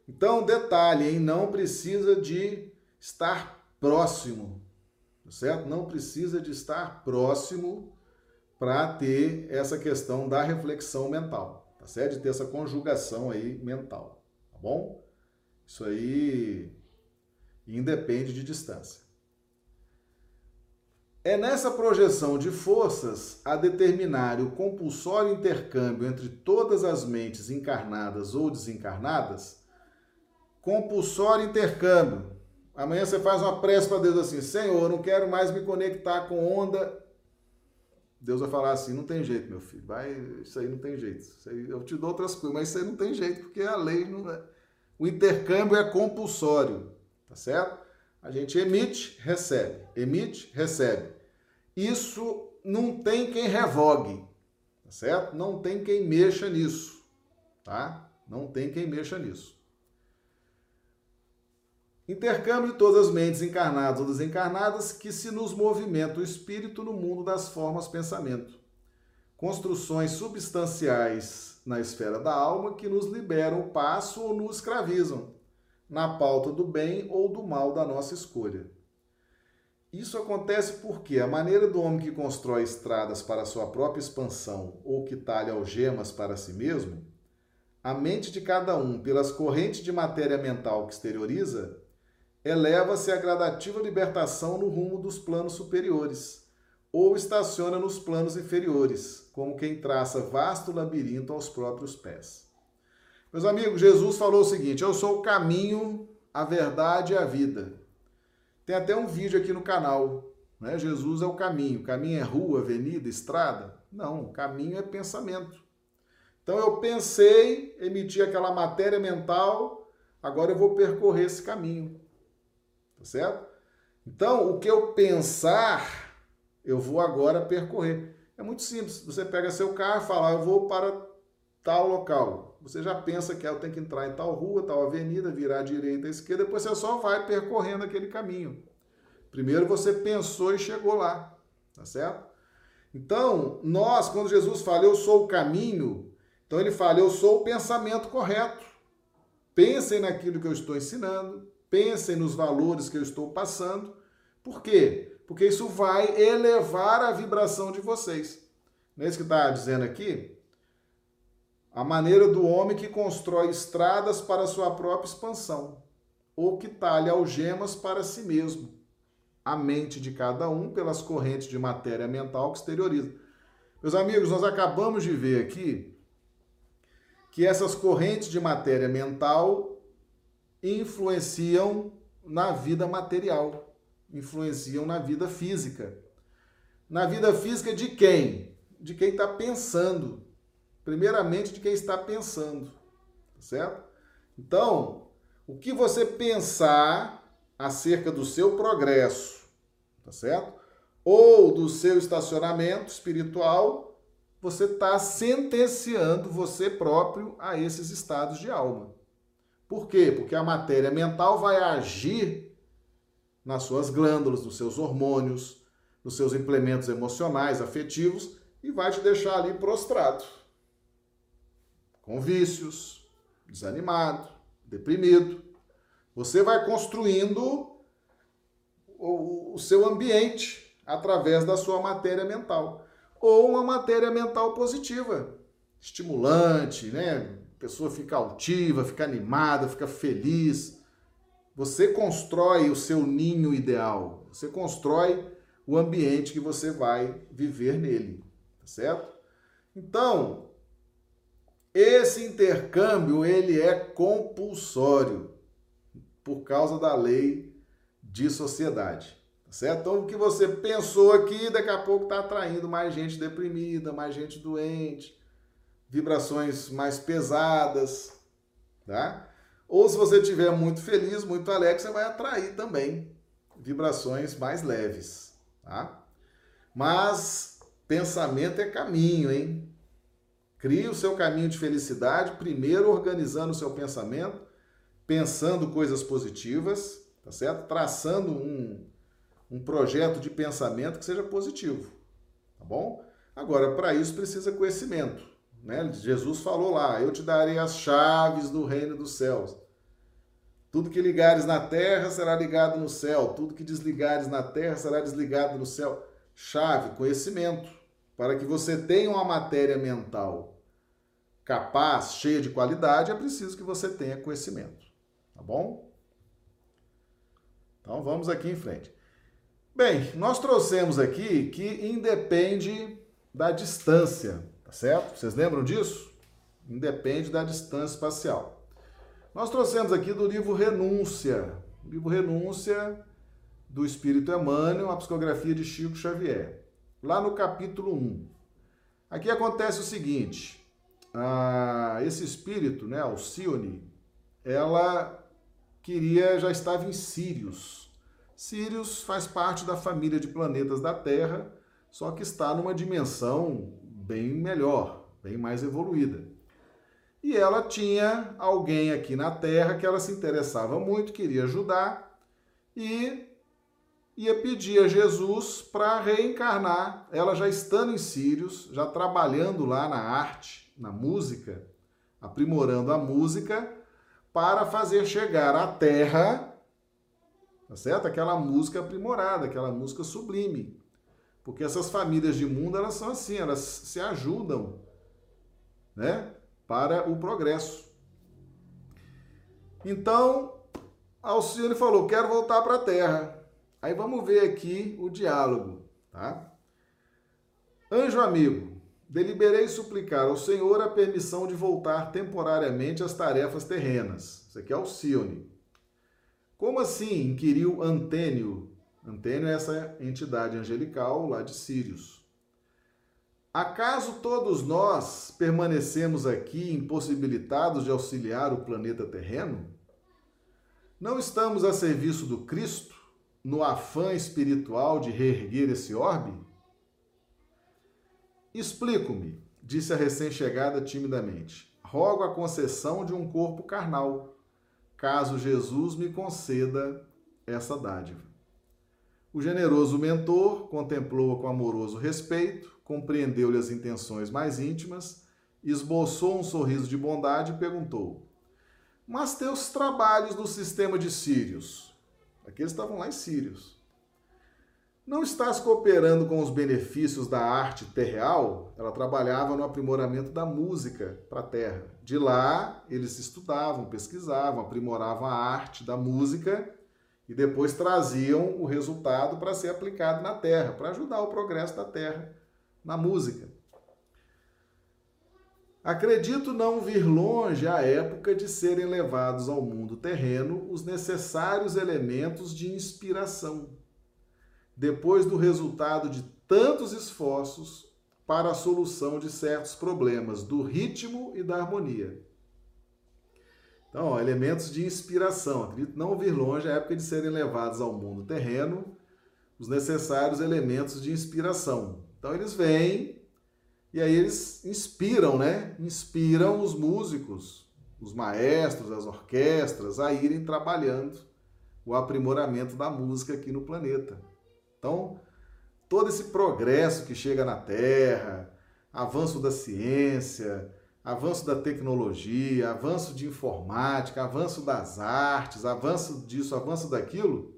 Então, detalhe, hein? não precisa de estar próximo, tá certo? Não precisa de estar próximo para ter essa questão da reflexão mental, tá certo? De ter essa conjugação aí mental, tá bom? Isso aí independe de distância. É nessa projeção de forças a determinar o compulsório intercâmbio entre todas as mentes encarnadas ou desencarnadas. Compulsório intercâmbio. Amanhã você faz uma prece para Deus assim: Senhor, não quero mais me conectar com onda. Deus vai falar assim: não tem jeito, meu filho. Vai, isso aí não tem jeito. Aí, eu te dou outras coisas, mas isso aí não tem jeito, porque a lei não é. O intercâmbio é compulsório, tá certo? A gente emite, recebe, emite, recebe. Isso não tem quem revogue, tá certo? Não tem quem mexa nisso, tá? Não tem quem mexa nisso. Intercâmbio de todas as mentes encarnadas ou desencarnadas que se nos movimenta o espírito no mundo das formas pensamento. Construções substanciais na esfera da alma que nos liberam o passo ou nos escravizam, na pauta do bem ou do mal da nossa escolha. Isso acontece porque a maneira do homem que constrói estradas para sua própria expansão ou que talha algemas para si mesmo, a mente de cada um, pelas correntes de matéria mental que exterioriza, eleva-se à gradativa libertação no rumo dos planos superiores, ou estaciona nos planos inferiores, como quem traça vasto labirinto aos próprios pés. Meus amigos, Jesus falou o seguinte: Eu sou o caminho, a verdade e a vida. Tem até um vídeo aqui no canal. Né? Jesus é o caminho. Caminho é rua, avenida, estrada? Não, caminho é pensamento. Então eu pensei, emiti aquela matéria mental, agora eu vou percorrer esse caminho. Certo? Então, o que eu pensar, eu vou agora percorrer. É muito simples. Você pega seu carro e fala, eu vou para tal local. Você já pensa que eu tenho que entrar em tal rua, tal avenida, virar à direita, à esquerda, depois você só vai percorrendo aquele caminho. Primeiro você pensou e chegou lá, tá certo? Então, nós, quando Jesus fala, eu sou o caminho, então ele fala, eu sou o pensamento correto. Pensem naquilo que eu estou ensinando, pensem nos valores que eu estou passando. Por quê? Porque isso vai elevar a vibração de vocês. Não é isso que está dizendo aqui? a maneira do homem que constrói estradas para sua própria expansão, ou que talha algemas para si mesmo, a mente de cada um pelas correntes de matéria mental que exterioriza. Meus amigos, nós acabamos de ver aqui que essas correntes de matéria mental influenciam na vida material, influenciam na vida física. Na vida física de quem? De quem está pensando, primeiramente de quem está pensando, tá certo? Então, o que você pensar acerca do seu progresso, tá certo? Ou do seu estacionamento espiritual, você está sentenciando você próprio a esses estados de alma. Por quê? Porque a matéria mental vai agir nas suas glândulas, nos seus hormônios, nos seus implementos emocionais, afetivos e vai te deixar ali prostrado com vícios, desanimado, deprimido. Você vai construindo o, o seu ambiente através da sua matéria mental. Ou uma matéria mental positiva, estimulante, né? Pessoa fica altiva, fica animada, fica feliz. Você constrói o seu ninho ideal. Você constrói o ambiente que você vai viver nele, tá certo? Então, esse intercâmbio ele é compulsório por causa da lei de sociedade, tá certo? Então o que você pensou aqui, daqui a pouco está atraindo mais gente deprimida, mais gente doente, vibrações mais pesadas, tá? Ou se você estiver muito feliz, muito alegre, você vai atrair também vibrações mais leves, tá? Mas pensamento é caminho, hein? Crie o seu caminho de felicidade, primeiro organizando o seu pensamento, pensando coisas positivas, tá certo? Traçando um, um projeto de pensamento que seja positivo, tá bom? Agora, para isso precisa conhecimento, né? Jesus falou lá: Eu te darei as chaves do reino dos céus. Tudo que ligares na terra será ligado no céu, tudo que desligares na terra será desligado no céu. Chave, conhecimento, para que você tenha uma matéria mental capaz, cheia de qualidade, é preciso que você tenha conhecimento, tá bom? Então vamos aqui em frente. Bem, nós trouxemos aqui que independe da distância, certo? Vocês lembram disso? Independe da distância espacial. Nós trouxemos aqui do livro Renúncia, o livro Renúncia do Espírito Emmanuel, a psicografia de Chico Xavier. Lá no capítulo 1. Aqui acontece o seguinte: ah, esse espírito, né, Alcione, ela queria, já estava em Sirius. Sirius faz parte da família de planetas da Terra, só que está numa dimensão bem melhor, bem mais evoluída. E ela tinha alguém aqui na Terra que ela se interessava muito, queria ajudar e ia pedir a Jesus para reencarnar, ela já estando em Sírios, já trabalhando lá na arte, na música, aprimorando a música, para fazer chegar à Terra, tá certo? Aquela música aprimorada, aquela música sublime. Porque essas famílias de mundo, elas são assim, elas se ajudam, né? para o progresso. Então, Alcione falou: quero voltar para a Terra. Aí vamos ver aqui o diálogo, tá? Anjo amigo, deliberei suplicar ao Senhor a permissão de voltar temporariamente às tarefas terrenas. Isso aqui é Alcione. Como assim? inquiriu Antênio. Antênio é essa entidade angelical lá de Sírios. Acaso todos nós permanecemos aqui impossibilitados de auxiliar o planeta terreno? Não estamos a serviço do Cristo no afã espiritual de reerguer esse orbe? Explico-me, disse a recém-chegada timidamente. Rogo a concessão de um corpo carnal, caso Jesus me conceda essa dádiva. O generoso mentor contemplou-a com amoroso respeito, compreendeu-lhe as intenções mais íntimas, esboçou um sorriso de bondade e perguntou: Mas teus trabalhos no sistema de Sírios? Aqueles estavam lá em Sírios. Não estás cooperando com os benefícios da arte terreal? Ela trabalhava no aprimoramento da música para a terra. De lá, eles estudavam, pesquisavam, aprimoravam a arte da música e depois traziam o resultado para ser aplicado na Terra, para ajudar o progresso da Terra na música. Acredito não vir longe a época de serem levados ao mundo terreno os necessários elementos de inspiração, depois do resultado de tantos esforços para a solução de certos problemas do ritmo e da harmonia. Então, ó, elementos de inspiração. Acredito não vir longe a época de serem levados ao mundo terreno os necessários elementos de inspiração. Então, eles vêm e aí eles inspiram, né? Inspiram os músicos, os maestros, as orquestras a irem trabalhando o aprimoramento da música aqui no planeta. Então, todo esse progresso que chega na Terra, avanço da ciência, avanço da tecnologia, avanço de informática, avanço das artes, avanço disso, avanço daquilo,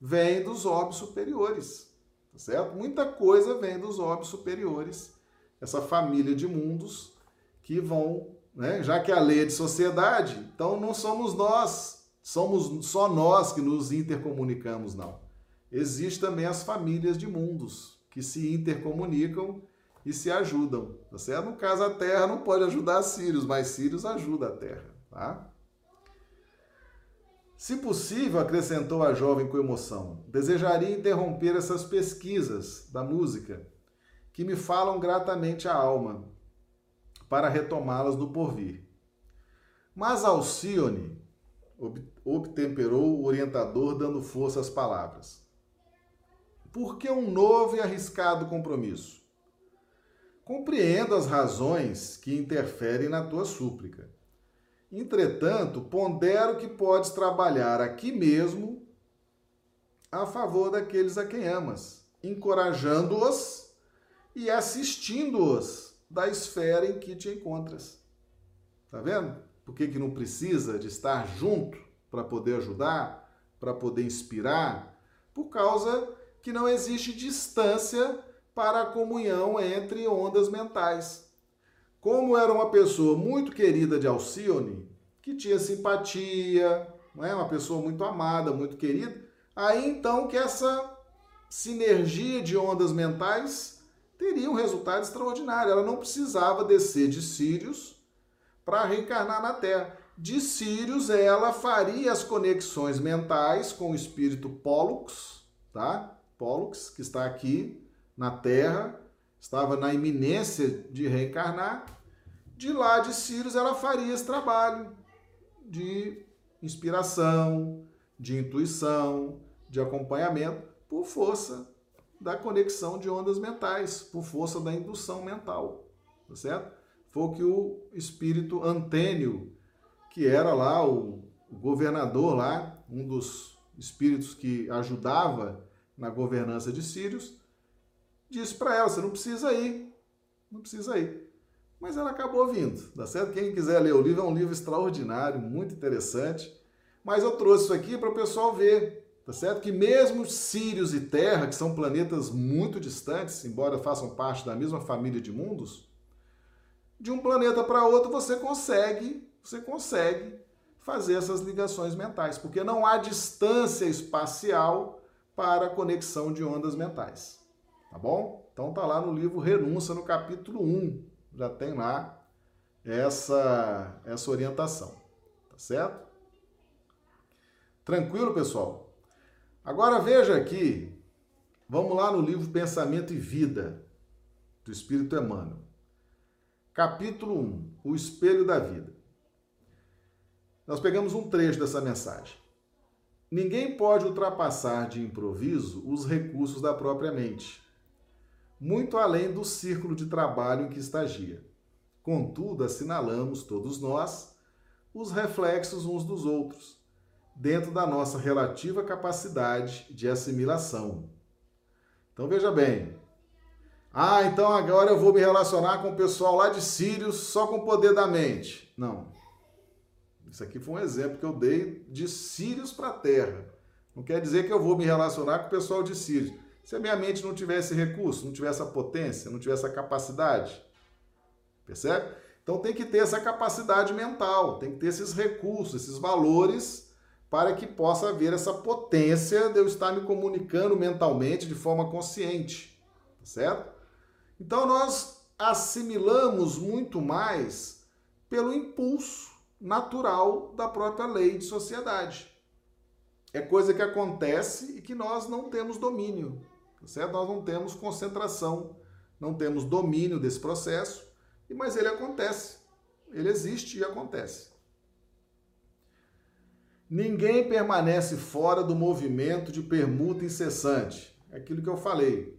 vem dos orbes superiores, tá certo? Muita coisa vem dos orbes superiores, essa família de mundos que vão, né? Já que a lei é de sociedade, então não somos nós, somos só nós que nos intercomunicamos, não. Existem também as famílias de mundos que se intercomunicam e se ajudam, tá certo? No caso, a Terra não pode ajudar Sírios, mas Sírios ajuda a Terra, tá? Se possível, acrescentou a jovem com emoção, desejaria interromper essas pesquisas da música que me falam gratamente a alma, para retomá-las do porvir. Mas Alcione, obtemperou o orientador, dando força às palavras. Por que um novo e arriscado compromisso? Compreendo as razões que interferem na tua súplica. Entretanto, pondero que podes trabalhar aqui mesmo a favor daqueles a quem amas, encorajando-os e assistindo-os da esfera em que te encontras. Tá vendo? Por que, que não precisa de estar junto para poder ajudar, para poder inspirar? Por causa que não existe distância para a comunhão entre ondas mentais. Como era uma pessoa muito querida de Alcione, que tinha simpatia, não é? uma pessoa muito amada, muito querida, aí então que essa sinergia de ondas mentais teria um resultado extraordinário. Ela não precisava descer de Sírios para reencarnar na Terra. De Sírios, ela faria as conexões mentais com o espírito Pollux, tá? Pollux, que está aqui na Terra, estava na iminência de reencarnar. De lá de Sirius, ela faria esse trabalho de inspiração, de intuição, de acompanhamento, por força da conexão de ondas mentais, por força da indução mental, tá certo? Foi o que o espírito Antênio, que era lá o governador lá, um dos espíritos que ajudava na governança de Sírios, disse para ela: você não precisa ir, não precisa ir. Mas ela acabou vindo, tá certo? Quem quiser ler o livro, é um livro extraordinário, muito interessante. Mas eu trouxe isso aqui para o pessoal ver, tá certo? Que mesmo Sírios e Terra, que são planetas muito distantes, embora façam parte da mesma família de mundos, de um planeta para outro você consegue, você consegue fazer essas ligações mentais, porque não há distância espacial para a conexão de ondas mentais. Tá bom? Então tá lá no livro Renúncia, no capítulo 1. Já tem lá essa, essa orientação. Tá certo? Tranquilo, pessoal? Agora veja aqui, vamos lá no livro Pensamento e Vida, do Espírito Emmanuel. Capítulo 1, O Espelho da Vida. Nós pegamos um trecho dessa mensagem. Ninguém pode ultrapassar de improviso os recursos da própria mente, muito além do círculo de trabalho em que estagia. Contudo, assinalamos todos nós os reflexos uns dos outros, dentro da nossa relativa capacidade de assimilação. Então veja bem. Ah, então agora eu vou me relacionar com o pessoal lá de Sírios só com o poder da mente. Não. Isso aqui foi um exemplo que eu dei de Sírios para a Terra. Não quer dizer que eu vou me relacionar com o pessoal de Sírios. Se a minha mente não tivesse recurso, não tivesse a potência, não tivesse a capacidade. Percebe? Então tem que ter essa capacidade mental, tem que ter esses recursos, esses valores para que possa haver essa potência de eu estar me comunicando mentalmente de forma consciente, tá certo? Então nós assimilamos muito mais pelo impulso natural da própria lei de sociedade. É coisa que acontece e que nós não temos domínio, certo? Nós não temos concentração, não temos domínio desse processo, mas ele acontece, ele existe e acontece. Ninguém permanece fora do movimento de permuta incessante. É aquilo que eu falei.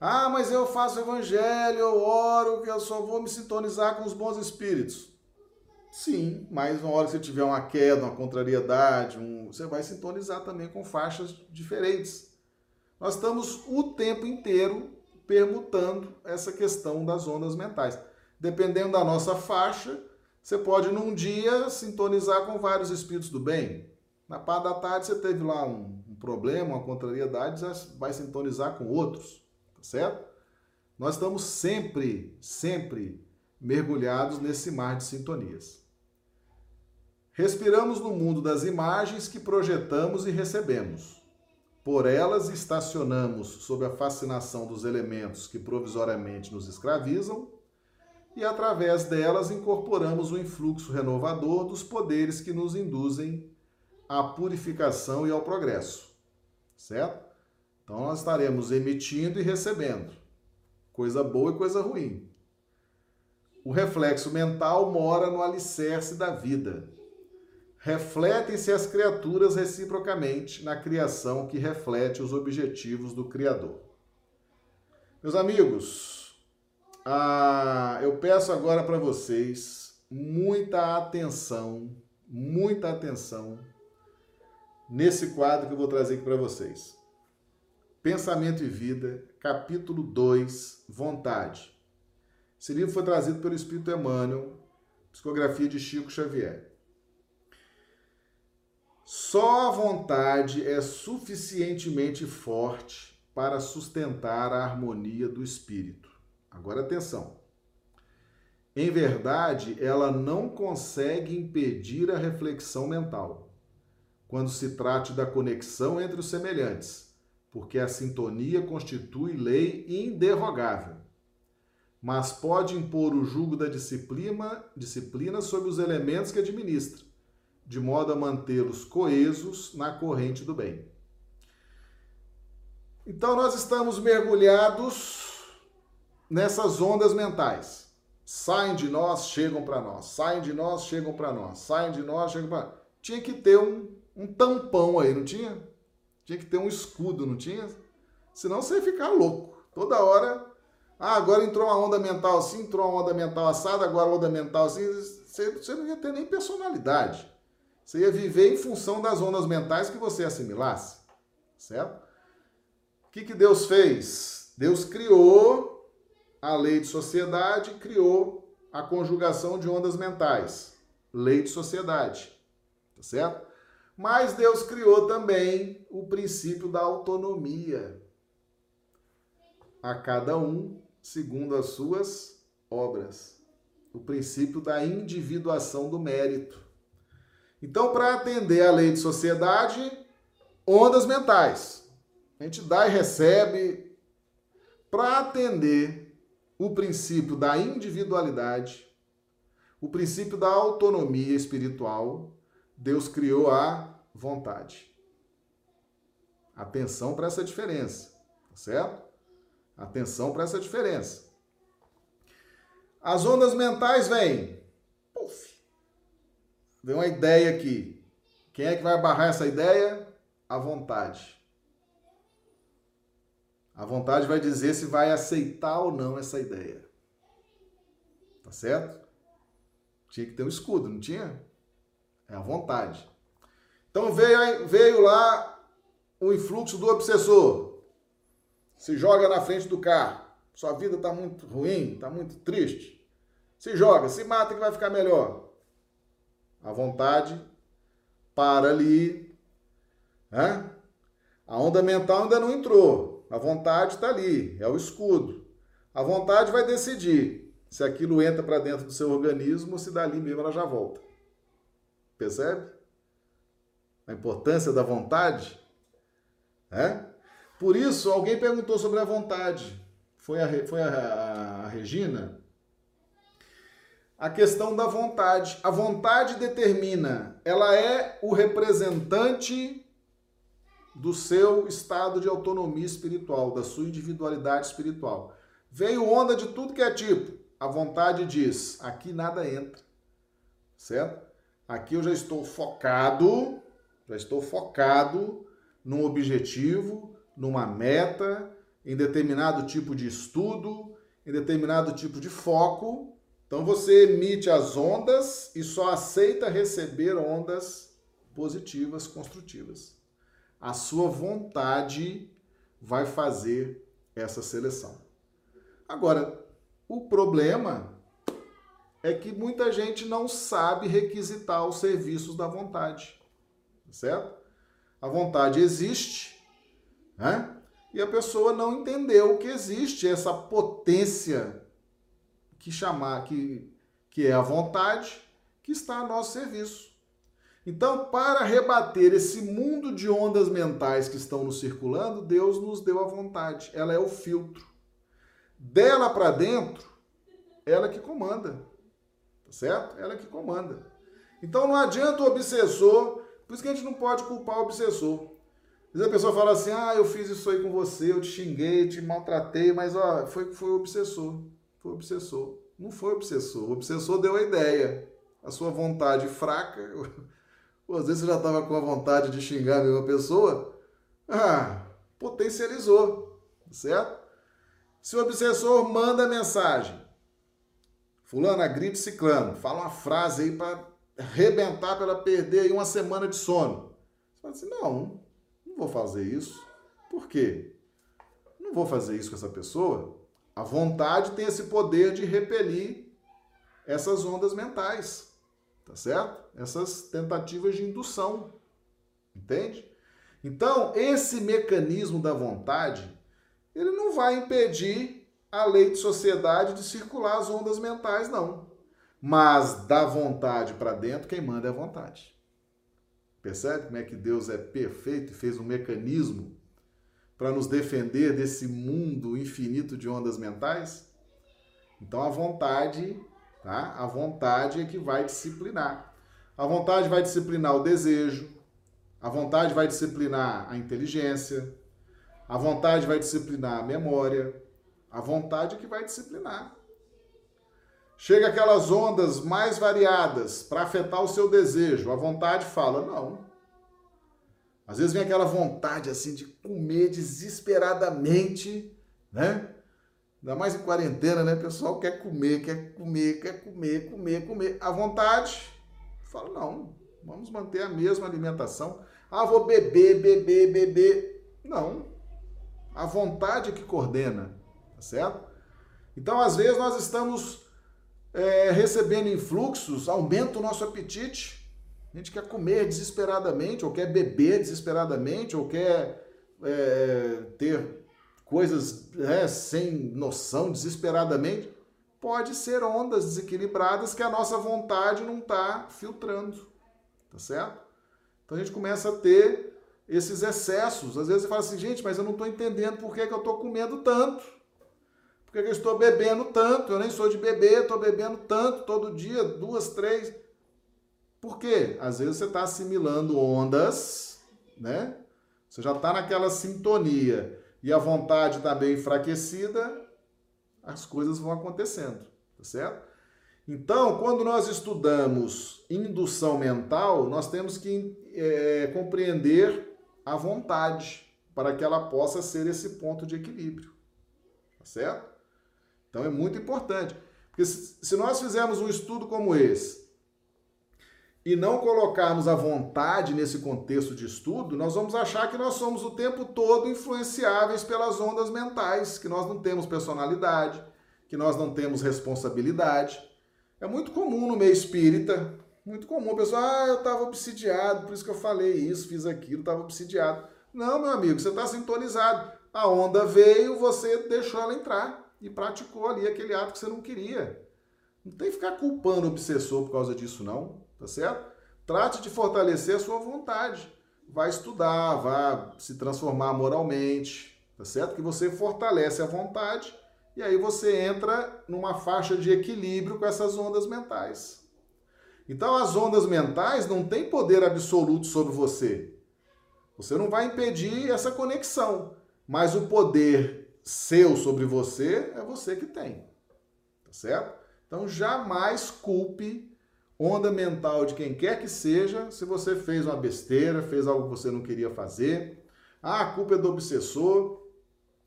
Ah, mas eu faço evangelho, eu oro, que eu só vou me sintonizar com os bons espíritos. Sim, mas na hora que você tiver uma queda, uma contrariedade, um, você vai sintonizar também com faixas diferentes. Nós estamos o tempo inteiro permutando essa questão das ondas mentais. Dependendo da nossa faixa, você pode num dia sintonizar com vários espíritos do bem. Na parte da tarde você teve lá um, problema, uma contrariedade, você vai sintonizar com outros, tá certo? Nós estamos sempre, sempre mergulhados nesse mar de sintonias. Respiramos no mundo das imagens que projetamos e recebemos. Por elas estacionamos sob a fascinação dos elementos que provisoriamente nos escravizam, e através delas incorporamos o influxo renovador dos poderes que nos induzem à purificação e ao progresso. Certo? Então nós estaremos emitindo e recebendo, coisa boa e coisa ruim. O reflexo mental mora no alicerce da vida, refletem-se as criaturas reciprocamente na criação que reflete os objetivos do Criador. Meus amigos, ah, eu peço agora para vocês muita atenção, muita atenção nesse quadro que eu vou trazer aqui para vocês. Pensamento e Vida, capítulo 2, Vontade. Esse livro foi trazido pelo Espírito Emmanuel, psicografia de Chico Xavier. Só a vontade é suficientemente forte para sustentar a harmonia do espírito. Agora atenção. Em verdade, ela não consegue impedir a reflexão mental, quando se trate da conexão entre os semelhantes, porque a sintonia constitui lei inderrogável. Mas pode impor o jugo da disciplina, disciplina sobre os elementos que administra de modo a mantê-los coesos na corrente do bem. Então nós estamos mergulhados nessas ondas mentais. Saem de nós, chegam para nós. Saem de nós, chegam para nós. Saem de nós, chegam para nós. Tinha que ter um, um tampão aí, não tinha? Tinha que ter um escudo, não tinha? Senão você ia ficar louco. Toda hora. Ah, agora entrou uma onda mental assim, entrou uma onda mental assada, agora onda mental assim. Você, você não ia ter nem personalidade. Você ia viver em função das ondas mentais que você assimilasse, certo? O que, que Deus fez? Deus criou a lei de sociedade, criou a conjugação de ondas mentais, lei de sociedade, tá certo? Mas Deus criou também o princípio da autonomia, a cada um segundo as suas obras, o princípio da individuação do mérito. Então, para atender a lei de sociedade, ondas mentais. A gente dá e recebe para atender o princípio da individualidade, o princípio da autonomia espiritual, Deus criou a vontade. Atenção para essa diferença, tá certo? Atenção para essa diferença. As ondas mentais vêm Vem uma ideia aqui. Quem é que vai barrar essa ideia? A vontade. A vontade vai dizer se vai aceitar ou não essa ideia. Tá certo? Tinha que ter um escudo, não tinha? É a vontade. Então veio, veio lá o influxo do obsessor. Se joga na frente do carro. Sua vida está muito ruim, está muito triste. Se joga, se mata que vai ficar melhor a vontade para ali. Né? A onda mental ainda não entrou. A vontade está ali, é o escudo. A vontade vai decidir se aquilo entra para dentro do seu organismo ou se dali mesmo ela já volta. Percebe? A importância da vontade. É? Por isso, alguém perguntou sobre a vontade. Foi a, foi a, a, a Regina a questão da vontade. A vontade determina, ela é o representante do seu estado de autonomia espiritual, da sua individualidade espiritual. Veio onda de tudo que é tipo. A vontade diz: aqui nada entra. Certo? Aqui eu já estou focado, já estou focado num objetivo, numa meta, em determinado tipo de estudo, em determinado tipo de foco, então você emite as ondas e só aceita receber ondas positivas, construtivas. A sua vontade vai fazer essa seleção. Agora, o problema é que muita gente não sabe requisitar os serviços da vontade, certo? A vontade existe, né? E a pessoa não entendeu que existe essa potência que chamar que, que é a vontade que está a nosso serviço. Então, para rebater esse mundo de ondas mentais que estão nos circulando, Deus nos deu a vontade. Ela é o filtro. Dela para dentro, ela que comanda. Tá certo? Ela que comanda. Então não adianta o obsessor, por isso que a gente não pode culpar o obsessor. Às vezes a pessoa fala assim: "Ah, eu fiz isso aí com você, eu te xinguei, te maltratei, mas ó, foi foi o obsessor". Foi obsessor. Não foi obsessor. O obsessor deu a ideia. A sua vontade fraca, Pô, às vezes você já estava com a vontade de xingar a mesma pessoa, ah, potencializou, certo? Se o obsessor manda mensagem, fulano agride ciclano, fala uma frase aí para arrebentar para ela perder aí uma semana de sono. Você fala assim, não, não vou fazer isso. Por quê? Não vou fazer isso com essa pessoa. A vontade tem esse poder de repelir essas ondas mentais, tá certo? Essas tentativas de indução, entende? Então, esse mecanismo da vontade, ele não vai impedir a lei de sociedade de circular as ondas mentais, não. Mas da vontade para dentro, quem manda é a vontade. Percebe como é que Deus é perfeito e fez um mecanismo para nos defender desse mundo infinito de ondas mentais? Então a vontade, tá? A vontade é que vai disciplinar. A vontade vai disciplinar o desejo, a vontade vai disciplinar a inteligência, a vontade vai disciplinar a memória, a vontade é que vai disciplinar. Chega aquelas ondas mais variadas para afetar o seu desejo. A vontade fala: não. Às vezes vem aquela vontade assim de comer desesperadamente, né? Ainda mais em quarentena, né? O pessoal quer comer, quer comer, quer comer, comer, comer. A vontade fala: não, vamos manter a mesma alimentação. Ah, vou beber, beber, beber. Não. A vontade que coordena, tá certo? Então, às vezes, nós estamos é, recebendo influxos, aumenta o nosso apetite. A gente quer comer desesperadamente, ou quer beber desesperadamente, ou quer é, ter coisas é, sem noção desesperadamente. Pode ser ondas desequilibradas que a nossa vontade não está filtrando, tá certo? Então a gente começa a ter esses excessos. Às vezes você fala assim, gente, mas eu não estou entendendo por que, que eu estou comendo tanto. Por que eu estou bebendo tanto? Eu nem sou de beber, estou bebendo tanto todo dia, duas, três. Por quê? Às vezes você está assimilando ondas, né? Você já está naquela sintonia e a vontade está bem enfraquecida, as coisas vão acontecendo, tá certo? Então, quando nós estudamos indução mental, nós temos que é, compreender a vontade para que ela possa ser esse ponto de equilíbrio, tá certo? Então é muito importante. Porque se nós fizermos um estudo como esse e não colocarmos a vontade nesse contexto de estudo, nós vamos achar que nós somos o tempo todo influenciáveis pelas ondas mentais, que nós não temos personalidade, que nós não temos responsabilidade. É muito comum no meio espírita, muito comum a pessoa, ah, eu estava obsidiado, por isso que eu falei isso, fiz aquilo, estava obsidiado. Não, meu amigo, você está sintonizado. A onda veio, você deixou ela entrar e praticou ali aquele ato que você não queria. Não tem que ficar culpando o obsessor por causa disso, não, tá certo? Trate de fortalecer a sua vontade. Vai estudar, vai se transformar moralmente, tá certo? Que você fortalece a vontade e aí você entra numa faixa de equilíbrio com essas ondas mentais. Então as ondas mentais não têm poder absoluto sobre você. Você não vai impedir essa conexão, mas o poder seu sobre você é você que tem. Tá certo? Então jamais culpe onda mental de quem quer que seja se você fez uma besteira, fez algo que você não queria fazer. Ah, a culpa é do obsessor,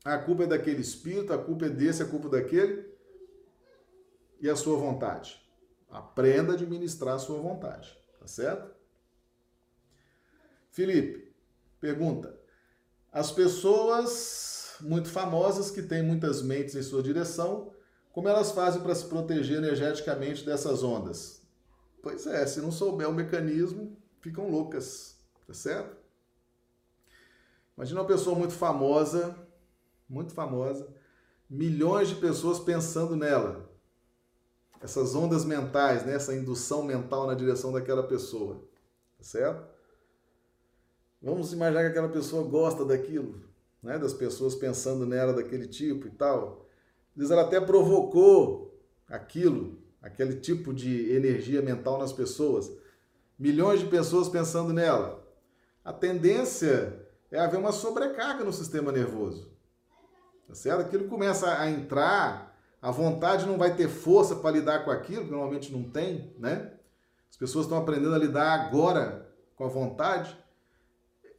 a culpa é daquele espírito, a culpa é desse, a culpa é daquele. E a sua vontade? Aprenda a administrar a sua vontade, tá certo? Felipe, pergunta: as pessoas muito famosas que têm muitas mentes em sua direção, como elas fazem para se proteger energeticamente dessas ondas? Pois é, se não souber o mecanismo, ficam loucas, tá certo? Imagina uma pessoa muito famosa, muito famosa, milhões de pessoas pensando nela. Essas ondas mentais, né? essa indução mental na direção daquela pessoa, tá certo? Vamos imaginar que aquela pessoa gosta daquilo, né, das pessoas pensando nela daquele tipo e tal. Às vezes ela até provocou aquilo, aquele tipo de energia mental nas pessoas. Milhões de pessoas pensando nela. A tendência é haver uma sobrecarga no sistema nervoso. Tá certo? Aquilo começa a entrar, a vontade não vai ter força para lidar com aquilo, que normalmente não tem, né? As pessoas estão aprendendo a lidar agora com a vontade,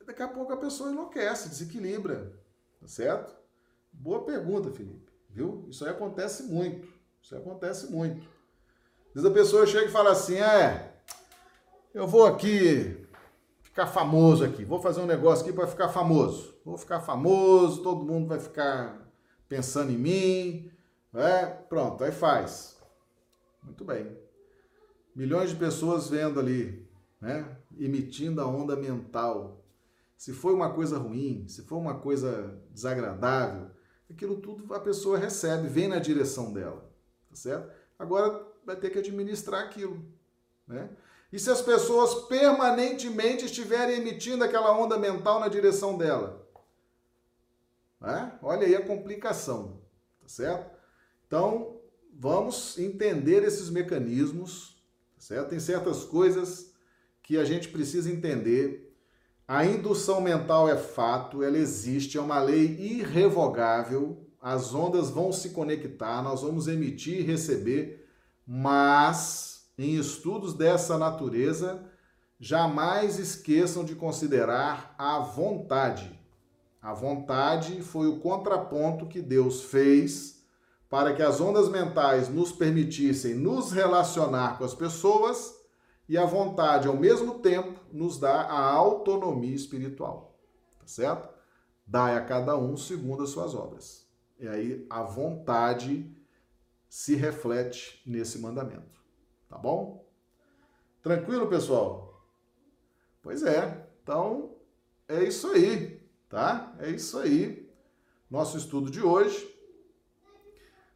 daqui a pouco a pessoa enlouquece, desequilibra, tá certo? Boa pergunta, Felipe, viu? Isso aí acontece muito, isso aí acontece muito. Vezes a pessoa chega e fala assim, é, eu vou aqui ficar famoso aqui, vou fazer um negócio aqui para ficar famoso, vou ficar famoso, todo mundo vai ficar pensando em mim, é, pronto, aí faz. Muito bem. Milhões de pessoas vendo ali, né? Emitindo a onda mental. Se foi uma coisa ruim, se foi uma coisa desagradável, aquilo tudo a pessoa recebe, vem na direção dela, tá certo? Agora vai ter que administrar aquilo, né? E se as pessoas permanentemente estiverem emitindo aquela onda mental na direção dela? Né? Olha aí a complicação, tá certo? Então, vamos entender esses mecanismos, tá certo? Tem certas coisas que a gente precisa entender. A indução mental é fato, ela existe, é uma lei irrevogável. As ondas vão se conectar, nós vamos emitir e receber, mas em estudos dessa natureza, jamais esqueçam de considerar a vontade. A vontade foi o contraponto que Deus fez para que as ondas mentais nos permitissem nos relacionar com as pessoas e a vontade, ao mesmo tempo, nos dá a autonomia espiritual. Tá certo? Dai a cada um segundo as suas obras. E aí a vontade se reflete nesse mandamento. Tá bom? Tranquilo, pessoal? Pois é. Então, é isso aí, tá? É isso aí. Nosso estudo de hoje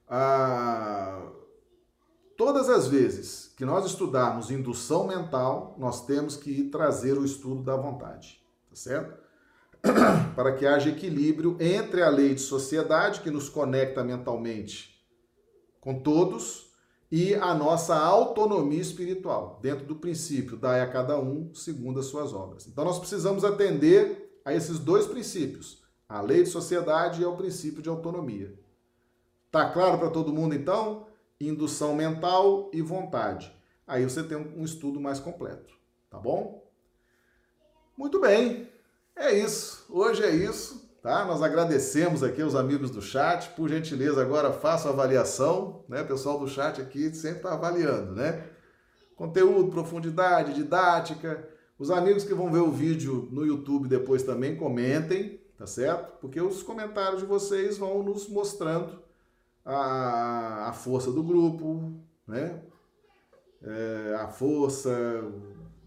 ah, todas as vezes que nós estudarmos indução mental, nós temos que trazer o estudo da vontade, tá certo? Para que haja equilíbrio entre a lei de sociedade, que nos conecta mentalmente com todos, e a nossa autonomia espiritual, dentro do princípio, dai a cada um segundo as suas obras. Então nós precisamos atender a esses dois princípios, a lei de sociedade e ao princípio de autonomia. Tá claro para todo mundo então? Indução mental e vontade. Aí você tem um estudo mais completo, tá bom? Muito bem. É isso. Hoje é isso, tá? Nós agradecemos aqui os amigos do chat. Por gentileza, agora faça a avaliação, né? O pessoal do chat aqui sempre está avaliando, né? Conteúdo, profundidade, didática. Os amigos que vão ver o vídeo no YouTube depois também comentem, tá certo? Porque os comentários de vocês vão nos mostrando a, a força do grupo, né? É, a força,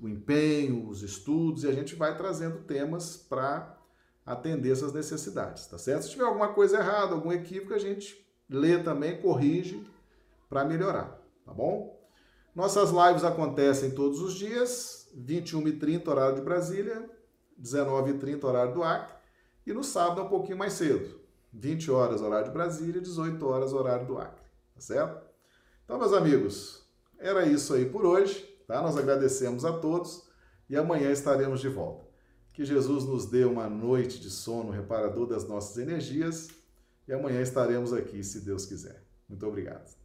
o empenho, os estudos, e a gente vai trazendo temas para atender essas necessidades, tá certo? Se tiver alguma coisa errada, algum equívoco, a gente lê também, corrige para melhorar, tá bom? Nossas lives acontecem todos os dias, 21h30 horário de Brasília, 19h30 horário do Acre, e no sábado é um pouquinho mais cedo, 20 horas horário de Brasília, 18 horas horário do Acre, tá certo? Então, meus amigos, era isso aí por hoje, tá? Nós agradecemos a todos e amanhã estaremos de volta. Que Jesus nos dê uma noite de sono reparador das nossas energias e amanhã estaremos aqui, se Deus quiser. Muito obrigado.